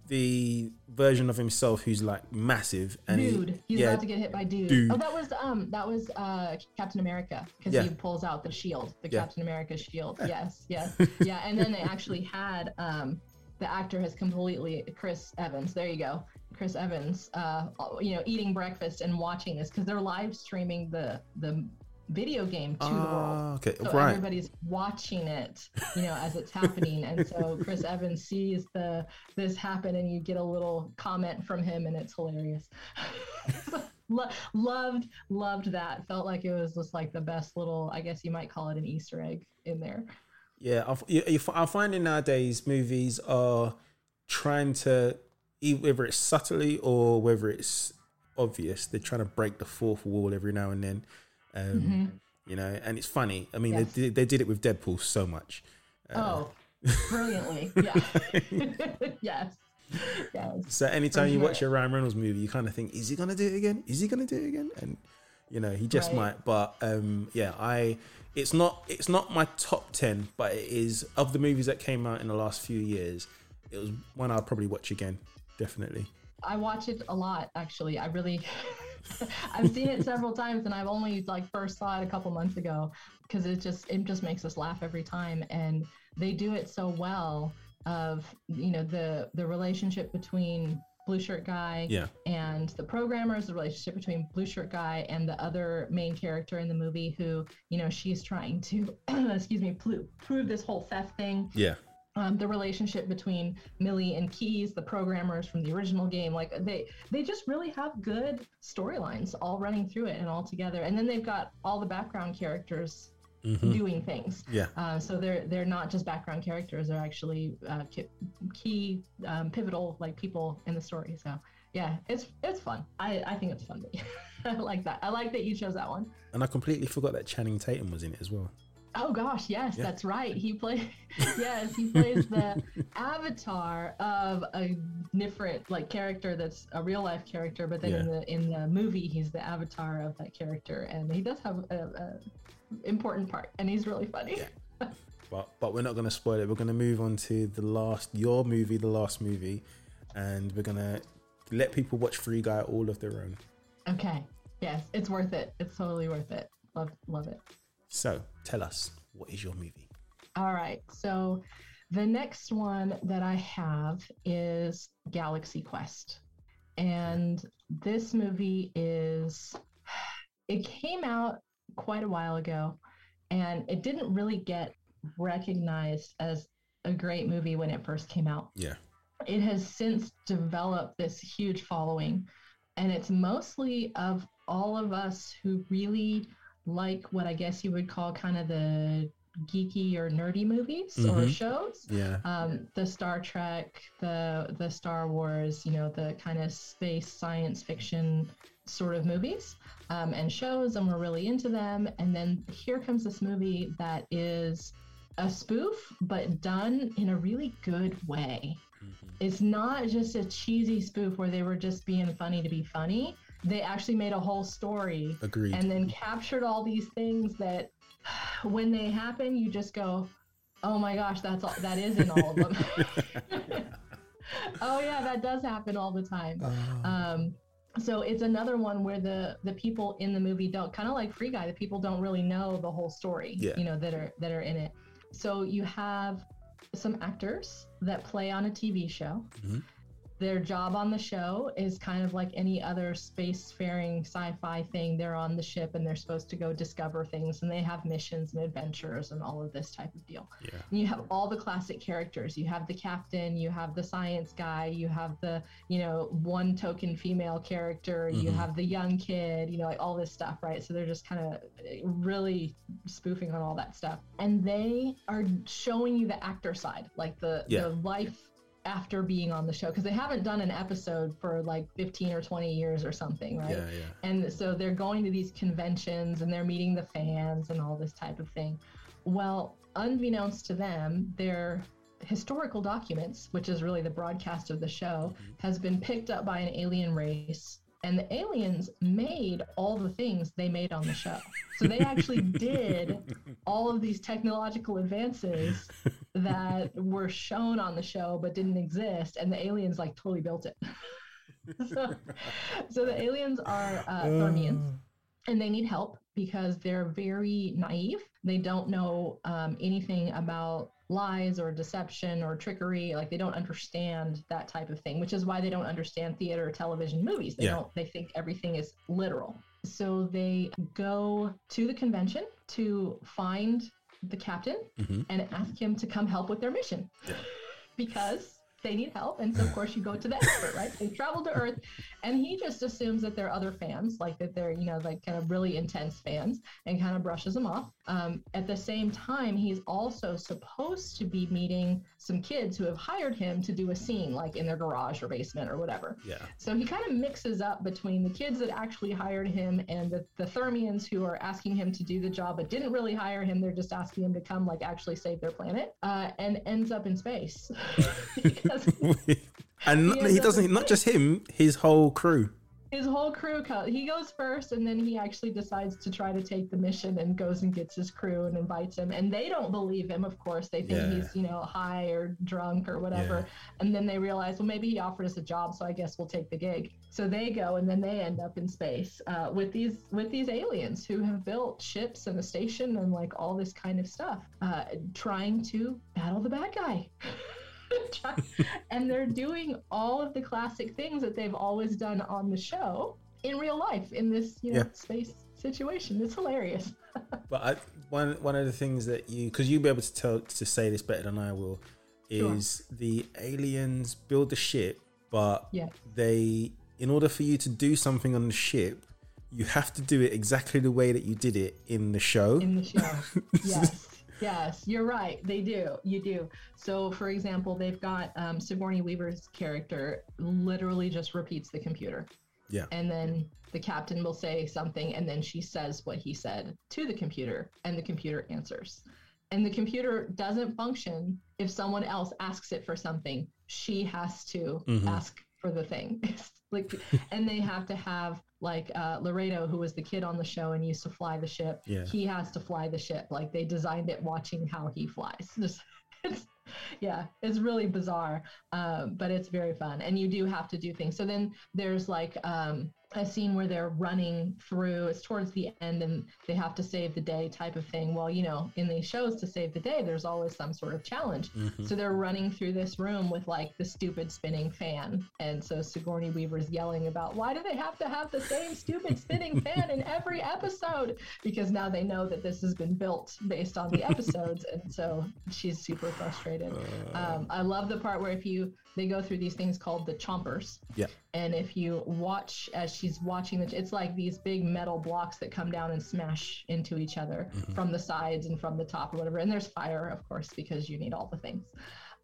the version of himself who's like massive and dude. He's yeah, about to get hit by dude. Dude. Oh, that was um, that was uh, Captain America because Yeah. he pulls out the shield, the Yeah. Captain America shield. Yes, yes, yeah. And then they actually had um, the actor has completely Chris Evans. There you go, Chris Evans. Uh, you know, eating breakfast and watching this because they're live streaming the the video game to the world. Ah, okay, So right. everybody's watching it, you know, as it's happening, and so Chris Evans sees the this happen, and you get a little comment from him, and it's hilarious. Lo- loved, loved that. Felt like it was just like the best little, I guess you might call it an Easter egg in there. Yeah, I've- you- you- I'm finding nowadays movies are trying to, whether it's subtly or whether it's obvious, they're trying to break the fourth wall every now and then. Um, Mhm. You know, and it's funny. I mean, Yes. they, did, they did it with Deadpool so much. oh, brilliantly, yeah, yes, yes. So anytime you watch a Ryan Reynolds movie, you kind of think, is he gonna do it again? Is he gonna do it again? And you know, he just Right. might. But um, yeah, I. It's not. It's not my top ten, but it is of the movies that came out in the last few years. It was one I'll probably watch again. Definitely. I watch it a lot, actually. I really, I've seen it several times, and I've only like first saw it a couple months ago because it just it just makes us laugh every time, and they do it so well. Of you know the the relationship between blue shirt guy Yeah. and the programmers, the relationship between blue shirt guy and the other main character in the movie, who you know she's trying to, excuse me, prove this whole theft thing Yeah. Um, the relationship between Millie and Keys, the programmers from the original game, like they they just really have good storylines all running through it and all together. And then they've got all the background characters Mhm. doing things. Yeah. Uh, so they're they're not just background characters; they're actually uh, key, um, pivotal like people in the story. So yeah, it's it's fun. I I think it's fun. I like that. I like that you chose that one. And I completely forgot that Channing Tatum was in it as well. Oh gosh, yes, Yeah. that's right. He plays. yes, he plays the avatar of a different like character that's a real life character, but then in the in the movie he's the avatar of that character and he does have a, a important part and he's really funny. But but we're not gonna spoil it. We're gonna move on to the last your movie, the last movie, and we're gonna let people watch Free Guy all of their own. Okay. Yes, it's worth it. It's totally worth it. Love love it. So tell us, what is your movie? All right. So the next one that I have is Galaxy Quest. And this movie is, it came out quite a while ago and it didn't really get recognized as a great movie when it first came out. Yeah. It has since developed this huge following, and it's mostly of all of us who really like what I guess you would call kind of the geeky or nerdy movies or Mhm. shows. Yeah. Um, the Star Trek, the the Star Wars, you know, the kind of space science fiction sort of movies um, and shows, and we're really into them. And then here comes this movie that is a spoof, but done in a really good way. It's not just a cheesy spoof where they were just being funny to be funny. They actually made a whole story Agreed. and then captured all these things that when they happen, you just go, "Oh my gosh, that's all, that is in all of them." oh yeah, that does happen all the time. Um, so it's another one where the the people in the movie don't kind of like Free Guy. The people don't really know the whole story. Yeah. You know that are that are in it. So you have some actors that play on a TV show. Mhm. Their job on the show is kind of like any other spacefaring sci-fi thing. They're on the ship and they're supposed to go discover things, and they have missions and adventures and all of this type of deal. Yeah. And you have all the classic characters. You have the captain, you have the science guy, you have the, you know, one token female character, you Mhm. have the young kid, you know, like all this stuff, right? So they're just kind of really spoofing on all that stuff. And they are showing you the actor side, like the, Yeah. the life after being on the show because they haven't done an episode for like 15 or 20 years or something right Yeah, yeah. and so they're going to these conventions and they're meeting the fans and all this type of thing. Well, unbeknownst to them, their historical documents, which is really the broadcast of the show, mm-hmm. has been picked up by an alien race And the aliens made all the things they made on the show. So they actually did all of these technological advances that were shown on the show but didn't exist. And the aliens like totally built it. so, so the aliens are uh, Thermians and they need help because they're very naive. They don't know um, anything about lies or deception or trickery. Like they don't understand that type of thing, which is why they don't understand theater or television movies. They Yeah. don't. They think everything is literal. So they go to the convention to find the captain Mhm. and ask him to come help with their mission because they need help. And so, of course, you go to the expert, right? They travel to Earth, and he just assumes that they're other fans, like that they're, you know, like kind of really intense fans, and kind of brushes them off. Um, at the same time, he's also supposed to be meeting some kids who have hired him to do a scene, like in their garage or basement or whatever. Yeah. So he kind of mixes up between the kids that actually hired him and the, the Thermians who are asking him to do the job but didn't really hire him. They're just asking him to come, like, actually save their planet, uh, and ends up in space. and He he, doesn't. Not just him. His whole crew. His whole crew, he goes first, and then he actually decides to try to take the mission and goes and gets his crew and invites him. And they don't believe him, of course. They think Yeah. he's, you know, high or drunk or whatever. And then they realize, well, maybe he offered us a job, so I guess we'll take the gig. So they go, and then they end up in space uh, with these with these aliens who have built ships and a station and like all this kind of stuff, uh, trying to battle the bad guy. and they're doing all of the classic things that they've always done on the show in real life in this you know Yeah. space situation. It's hilarious. But I, one one of the things that you because you'll be able to tell to say this better than I will Sure. is the aliens build the ship, but Yeah. they in order for you to do something on the ship, you have to do it exactly the way that you did it in the show. in the show. yes. Yes, you're right. They do. You do. So, for example, they've got um, Sigourney Weaver's character literally just repeats the computer. Yeah. And then the captain will say something, and then she says what he said to the computer, and the computer answers. And the computer doesn't function if someone else asks it for something. She has to Mhm. ask for the thing. Like, and they have to have like uh, Laredo, who was the kid on the show and used to fly the ship. Yeah. He has to fly the ship. Like they designed it, watching how he flies. Just, it's, yeah, it's really bizarre, um, but it's very fun. And you do have to do things. So then there's like um, a scene where they're running through. It's towards the end, and they have to save the day, type of thing. Well, you know, in these shows, to save the day, there's always some sort of challenge. Mhm. So they're running through this room with like the stupid spinning fan, and so Sigourney Weaver's yelling about why do they have to have the same stupid spinning fan in every episode? Because now they know that this has been built based on the episodes, and so she's super frustrated. Um, I love the part where if you they go through these things called the chompers, Yeah. and if you watch as she's watching the, it's like these big metal blocks that come down and smash into each other Mhm. from the sides and from the top or whatever. And there's fire, of course, because you need all the things.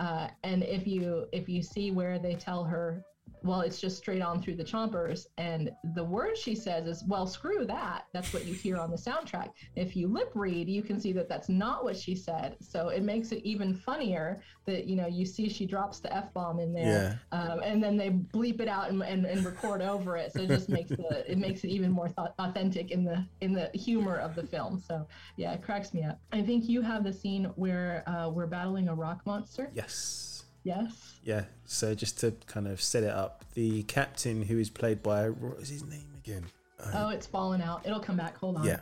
Uh, and if you if you see where they tell her, well, it's just straight on through the chompers, and the word she says is, well, screw that. That's what you hear on the soundtrack. If you lip read, you can see that that's not what she said. So it makes it even funnier that you know you see she drops the f bomb in there, um, and then they bleep it out and, and, and record over it. So it just makes the it makes it even more th- authentic in the in the humor of the film. So yeah, it cracks me up. I think you have the scene where uh, we're battling a rock monster. Yes. Yes. Yeah. So just to kind of set it up, the captain who is played by what is his name again? oh, it's fallen out. It'll come back. Hold on. Yeah.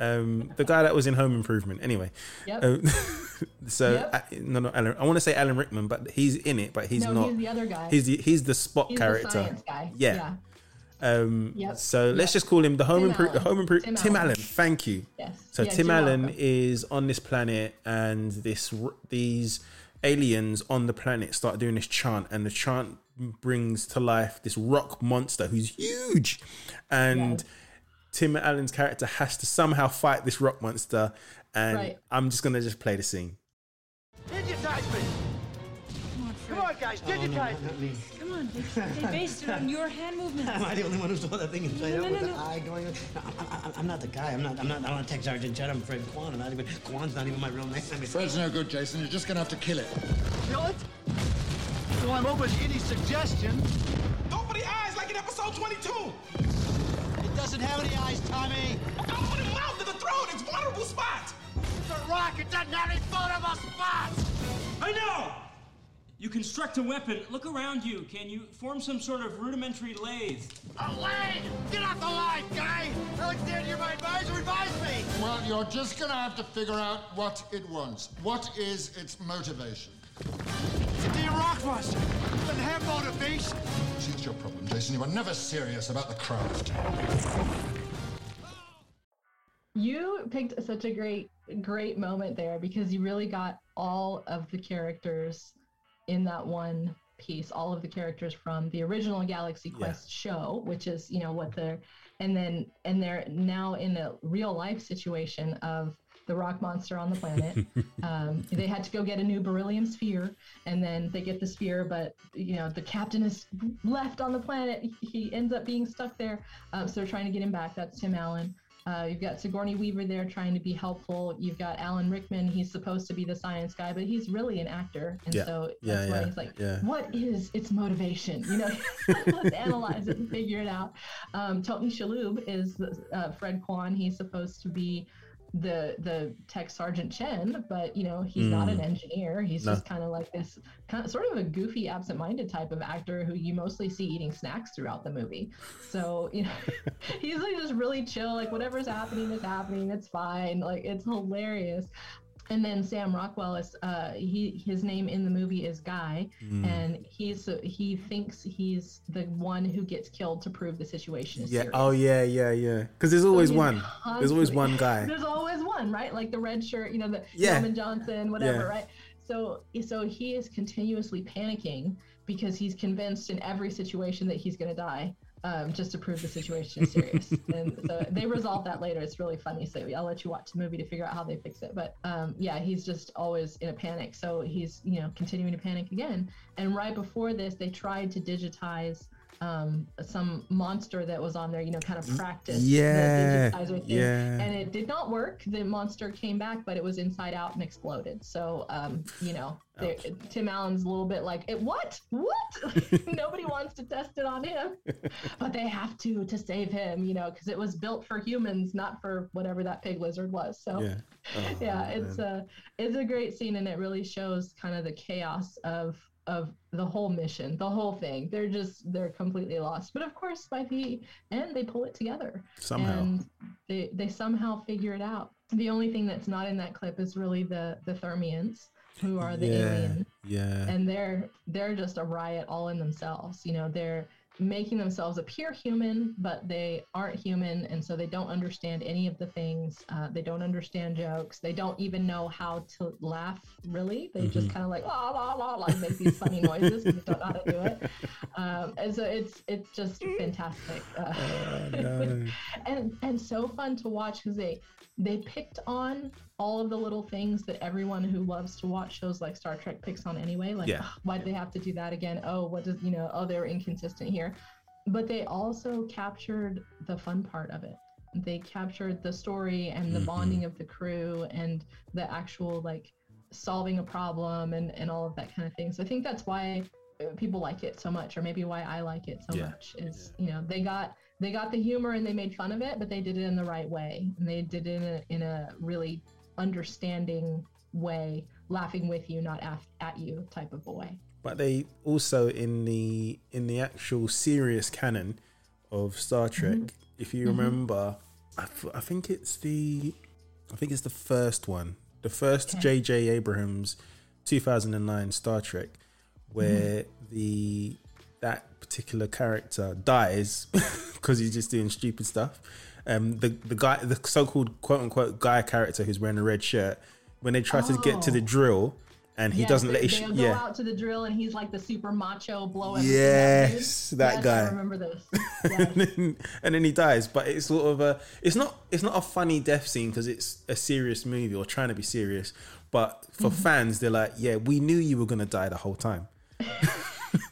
Um, the guy that was in Home Improvement. Anyway. Yep. Um, so Yep. uh, no, no, Alan. I want to say Alan Rickman, but he's in it, but he's No, not. he's the other guy. He's the he's the Spot He's character. science guy. Yeah. Um, Yep. So let's just call him the Home Improvement. The Home Improvement. Tim Tim, Allen. Allen. Thank you. Yes. So Yeah, Tim Allen welcome. is on this planet, and this these aliens on the planet start doing this chant, and the chant brings to life this rock monster who's huge, and Tim Allen's character has to somehow fight this rock monster, and Right. I'm just gonna just play the scene. Digitize me! Come on, guys, oh, digitize me! Come on, they, they based it on your hand movements. Am I the only one who saw that thing inside No, out no, with no, the no. eye going? on? No, I'm, I'm, I'm not the guy. I'm not. I'm not. I'm not Tech Sergeant Chen. I'm Fred Kwan. I'm not even. Kwan's not even my real name. I mean, Fred's no good, Jason. You're just gonna have to kill it. Kill it? Well, I'm open to any suggestion. Open the eyes like in episode 22. It doesn't have any eyes, Tommy. Open the mouth to the throat. It's vulnerable spots. The rock, it doesn't have any vulnerable spots. I know! You construct a weapon. Look around you. Can you form some sort of rudimentary lathe? A lathe! Get off the line, guy! Alexander, you're my advisor. Advise me. Well, you're just gonna have to figure out what it wants. What is its motivation? It's a damn rockbuster. It doesn't have motivation. See, it's your problem, Jason. You were never serious about the craft. You picked such a great, great moment there because you really got all of the characters in that one piece. All of the characters from the original Galaxy Quest show, which is you know what they're, and then and they're now in a real life situation of the rock monster on the planet. um, they had to go get a new beryllium sphere, and then they get the sphere, but you know the captain is left on the planet. He ends up being stuck there, um, so they're trying to get him back. That's Tim Allen. Uh, you've got Sigourney Weaver there trying to be helpful. You've got Alan Rickman. He's supposed to be the science guy, but he's really an actor, and Yeah. so Yeah, why yeah, he's like, yeah. "What is its motivation?" You know, let's analyze it and figure it out. Um, Tony Shalhoub is uh, Fred Kwan. He's supposed to be the the tech sergeant Chen, but you know he's not Mm. an engineer. He's No. just kind of like this, kind of sort of a goofy, absent-minded type of actor who you mostly see eating snacks throughout the movie. So you know, he's like just really chill. Like whatever's happening is happening. It's fine. Like it's hilarious. And then Sam Rockwell is uh, he his name in the movie is Guy, Mm. and he's he thinks he's the one who gets killed to prove the situation is Yeah. serious. Oh yeah, yeah, yeah. Because there's always he's one. There's always one guy. There's always one, right? Like the red shirt, you know, the Yeah. Norman Johnson, whatever, Yeah. right? So so he is continuously panicking because he's convinced in every situation that he's going to die. Um, just to prove the situation is serious, and so they resolve that later. It's really funny. So I'll let you watch the movie to figure out how they fix it. But um, yeah, he's just always in a panic. So he's you know continuing to panic again. And right before this, they tried to digitize um, some monster that was on there. You know, kind of practice Yeah, yeah. and it did not work. The monster came back, but it was inside out and exploded. So, um, you know, there, Tim Allen's a little bit like, "Eh, "What? What? Nobody wants to test it on him, but they have to to save him." You know, because it was built for humans, not for whatever that pig lizard was. So, Yeah. Oh, yeah, it's a it's a great scene, and it really shows kind of the chaos of of the whole mission, the whole thing. They're just they're completely lost. But of course, by the end, they pull it together Somehow. and they they somehow figure it out. The only thing that's not in that clip is really the the Thermians, who are the yeah. aliens Yeah. and they're they're just a riot all in themselves you know they're making themselves appear human but they aren't human and so they don't understand any of the things uh, they don't understand jokes they don't even know how to laugh really they just Mhm. kind of like la la la like make these funny noises but don't know how to do it um, and so it's it's just fantastic uh, no. and and so fun to watch because they they picked on all of the little things that everyone who loves to watch shows like Star Trek picks on anyway. Like, Yeah. Why did they have to do that again? Oh, what does you know? Oh, they're inconsistent here. But they also captured the fun part of it. They captured the story and the Mhm. bonding of the crew and the actual like solving a problem and and all of that kind of thing. So I think that's why people like it so much, or maybe why I like it so Yeah. much. Is you know they got they got the humor and they made fun of it, but they did it in the right way. And they did it in a, in a really understanding way, laughing with you, not at, at you type of a way. But they also in the in the actual serious canon of Star Trek, if you Mhm. remember, I, f- I think it's the I think it's the first one, the first Okay. J.J. Abrams 2009 Star Trek, where the that particular character dies because he's just doing stupid stuff. Um, the the guy, the so-called quote unquote guy character who's wearing a red shirt, when they try to get to the Oh. drill, and he Yes, doesn't let his they'll yeah go out to the drill and he's like the super macho blow everything up Yes, dude. that Yes, guy. I remember this. and, then, and then he dies. But it's sort of a it's not it's not a funny death scene because it's a serious movie or trying to be serious. But for Mm-hmm. fans, they're like, yeah, we knew you were gonna die the whole time.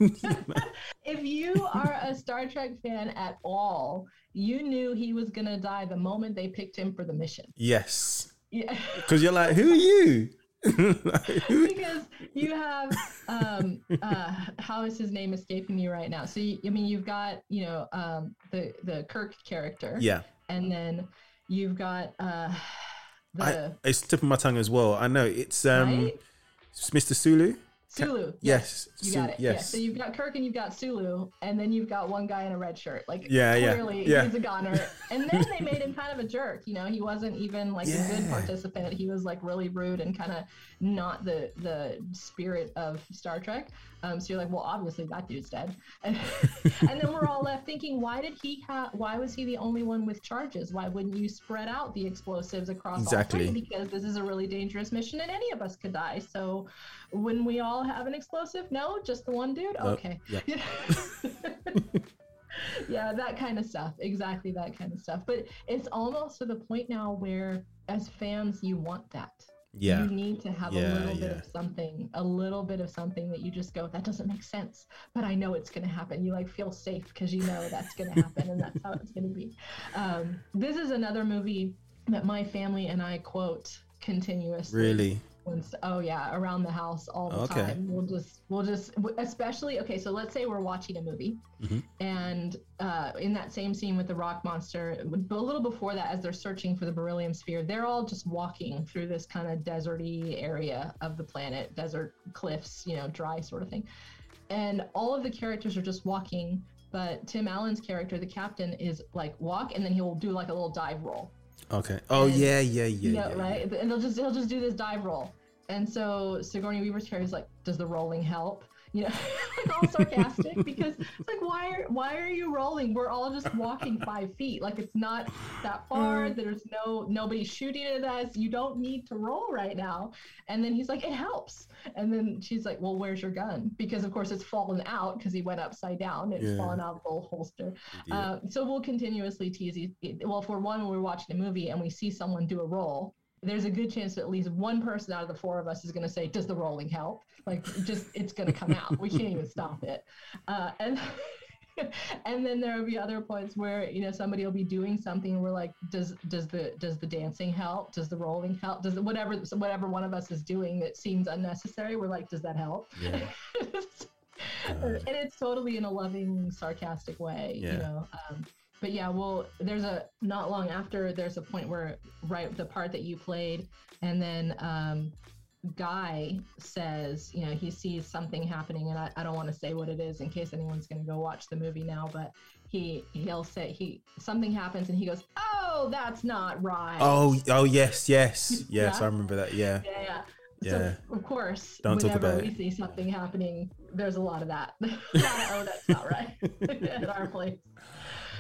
if you are a Star Trek fan at all, you knew he was gonna die the moment they picked him for the mission. Yes, Yeah. because you're like, who are you? because you have um uh how is his name escaping me right now so you, i mean you've got you know um the the kirk character Yeah. and then you've got uh the I, it's tipping my tongue as well. I know it's um, Right? it's Mr. Sulu. Sulu. Yes, You Su- got it. Yeah. yes. So you've got Kirk and you've got Sulu, and then you've got one guy in a red shirt. Like Yeah, yeah, clearly yeah. he's a goner. And then they made him kind of a jerk. You know, he wasn't even like a good participant. He was like really rude and kind of not the the spirit of Star Trek. Um, so you're like, well, obviously that dude's dead. And, and then we're all left thinking, why did he have? Why was he the only one with charges? Why wouldn't you spread out the explosives across Exactly. all three? Because this is a really dangerous mission, and any of us could die. So, wouldn't we all have an explosive, no, just the one dude. Uh, Okay. yeah. yeah, that kind of stuff. Exactly that kind of stuff. But it's almost to the point now where, as fans, you want that. Yeah. You need to have Yeah, a little bit of something, a little bit of something that you just go, that doesn't make sense, but I know it's going to happen. You like feel safe because you know that's going to happen and that's how it's going to be. Um, this is another movie that my family and I quote continuously. Really? Oh yeah, around the house all the Okay. time. We'll just, we'll just, especially okay. So let's say we're watching a movie, Mhm. and uh, in that same scene with the rock monster, but a little before that, as they're searching for the beryllium sphere, they're all just walking through this kind of deserty area of the planet, desert cliffs, you know, dry sort of thing. And all of the characters are just walking, but Tim Allen's character, the captain, is like walk, and then he will do like a little dive roll. Okay. Oh And- yeah, yeah, yeah. Yeah, yeah, right. And they'll just he'll just do this dive roll, and so Sigourney Weaver's character is like, "Does the rolling help?" You know, like all sarcastic because it's like, why are why are you rolling? We're all just walking five feet. Like it's not that far. There's no nobody shooting at us. You don't need to roll right now. And then he's like, it helps. And then she's like, well, where's your gun? Because of course it's fallen out because he went upside down. It's Yeah. fallen out of the holster. Uh, so we'll continuously tease. Well, if we're one, when we're watching a movie and we see someone do a roll, there's a good chance that at least one person out of the four of us is going to say, "Does the rolling help?" Like, just it's going to come out. We can't even stop it. Uh, and and then there will be other points where you know somebody will be doing something, and we're like, "Does does the does the dancing help? Does the rolling help? Does the, whatever whatever one of us is doing that seems unnecessary? We're like, "Does that help?" Yeah. and it's totally in a loving, sarcastic way, Yeah. you know. Um, but yeah, well, there's a not long after there's a point where right the part that you played, and then um, Guy says, you know, he sees something happening, and I, I don't want to say what it is in case anyone's going to go watch the movie now, but he he'll say he something happens, and he goes, "Oh, that's not right." Oh, oh yes, yes, yes. Yeah. I remember that. Yeah. Yeah, yeah. Yeah. So of course, Don't talk whenever about we it. see something happening, there's a lot of that. A lot of, oh, that's not right at our place.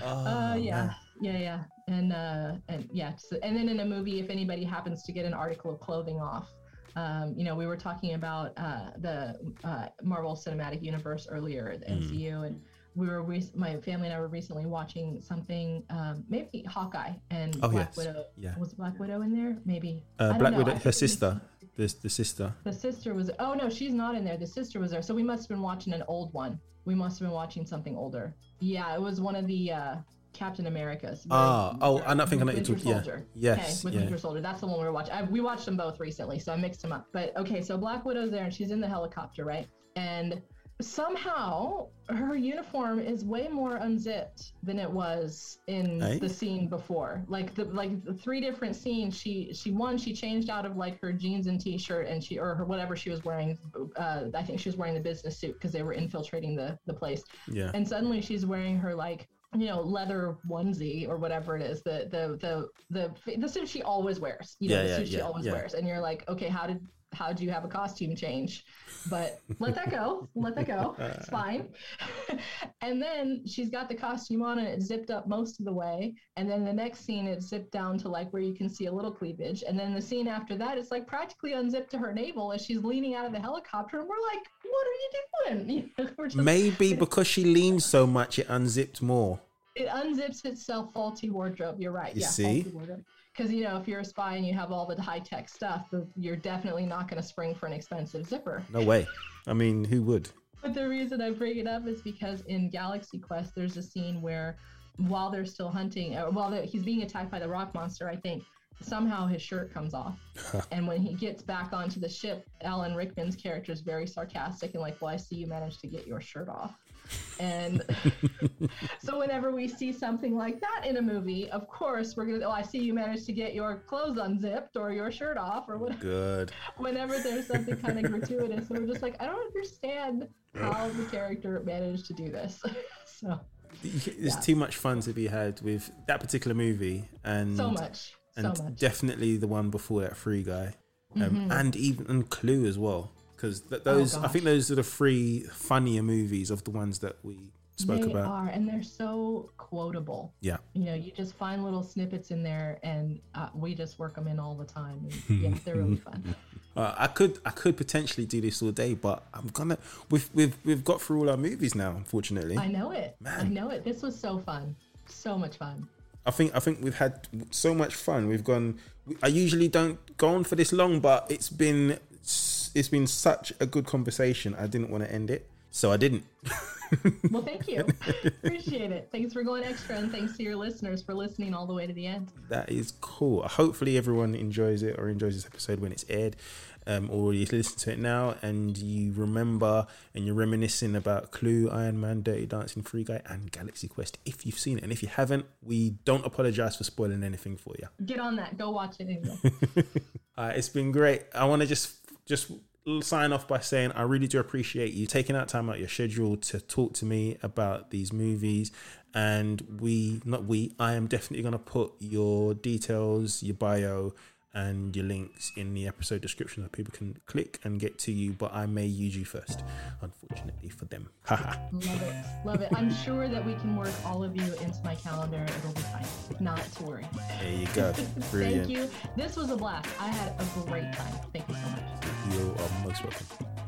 Oh, uh, yeah, yeah, yeah, and uh, and yeah, so, and then in a movie, if anybody happens to get an article of clothing off, um, you know, we were talking about uh, the uh, Marvel Cinematic Universe earlier, the Mm. MCU, and we were re- my family and I were recently watching something, um, maybe Hawkeye and Oh, Black yes, Widow. yeah. Was Black Widow in there? Maybe. I Uh, Black know. Widow, her sister, the the sister. the sister was. Oh no, she's not in there. The sister was there. So we must have been watching an old one. We must have been watching something older. Yeah, it was one of the uh, Captain Americas. Ah, oh, and I think I know you're talking- yeah. Yes, Okay, with yeah. Winter Soldier. That's the one we were watching. I, we watched them both recently, so I mixed them up. But okay, so Black Widow's there, and she's in the helicopter, right? And somehow her uniform is way more unzipped than it was in the scene before. Like the like the three different scenes, she she one she changed out of like her jeans and t-shirt and she or her whatever she was wearing. Uh, I think she was wearing the business suit because they were infiltrating the the place. Yeah. And suddenly she's wearing her like you know leather onesie or whatever it is the the the the the suit she always wears. You know Yeah, the yeah, suit she yeah, always yeah. wears, and you're like, okay, how did how do you have a costume change? But let that go. Let that go. It's fine. and then she's got the costume on and it's zipped up most of the way. And then the next scene it's zipped down to like where you can see a little cleavage. And then the scene after that it's like practically unzipped to her navel as she's leaning out of the helicopter. And we're like, what are you doing? You know, just- Maybe because she leaned so much, it unzipped more. it unzips itself faulty wardrobe. You're right. You yeah, see? Because you know, if you're a spy and you have all the high tech stuff, you're definitely not going to spring for an expensive zipper. No way. I mean, who would? But the reason I bring it up is because in Galaxy Quest, there's a scene where while they're still hunting, or while he's being attacked by the rock monster, I think somehow his shirt comes off. and when he gets back onto the ship, Alan Rickman's character is very sarcastic and like, "Well, I see you managed to get your shirt off." And so whenever we see something like that in a movie, of course we're gonna. Oh, I see you managed to get your clothes unzipped or your shirt off or whatever. Good. Whenever there's something kind of gratuitous, and we're just like, I don't understand how the character managed to do this. so There's Yeah. too much fun to be had with that particular movie, and So much. and So much. definitely the one before that, Free Guy, um, Mhm. and even and Clue as well, because th- those I think those are the three funnier movies of the ones that we spoke they about. are, and they're so quotable. Yeah. You know, you just find little snippets in there, and uh, we just work them in all the time. And, yeah, they're really fun. Uh, I could I could potentially do this all day, but I'm gonna we've we've we've got through all our movies now. Unfortunately, I know it. Man. I know it. This was so fun. So much fun. I think I think we've had so much fun. We've gone. I usually don't go on for this long, but it's been it's been such a good conversation. I didn't want to end it, so I didn't. Well, thank you. Appreciate it. Thanks for going extra, and thanks to your listeners for listening all the way to the end. That is cool. Hopefully, everyone enjoys it or enjoys this episode when it's aired, um, or you listen to it now and you remember and you're reminiscing about Clue, Iron Man, Dirty Dancing, Free Guy, and Galaxy Quest. If you've seen it, and if you haven't, we don't apologize for spoiling anything for you. Get on that. Go watch it anyway. Uh, it's been great. I want to just just sign off by saying I really do appreciate you taking out time out your schedule to talk to me about these movies. And we, not we, I am definitely going to put your details, your bio, and your links in the episode description so people can click and get to you. But I may use you first, unfortunately for them. Haha. Love it. Love it. I'm sure that we can work all of you into my calendar. It'll be fine. Not to worry. there you go. Brilliant. Thank you. This was a blast. I had a great time. Thank you so much. You are most welcome.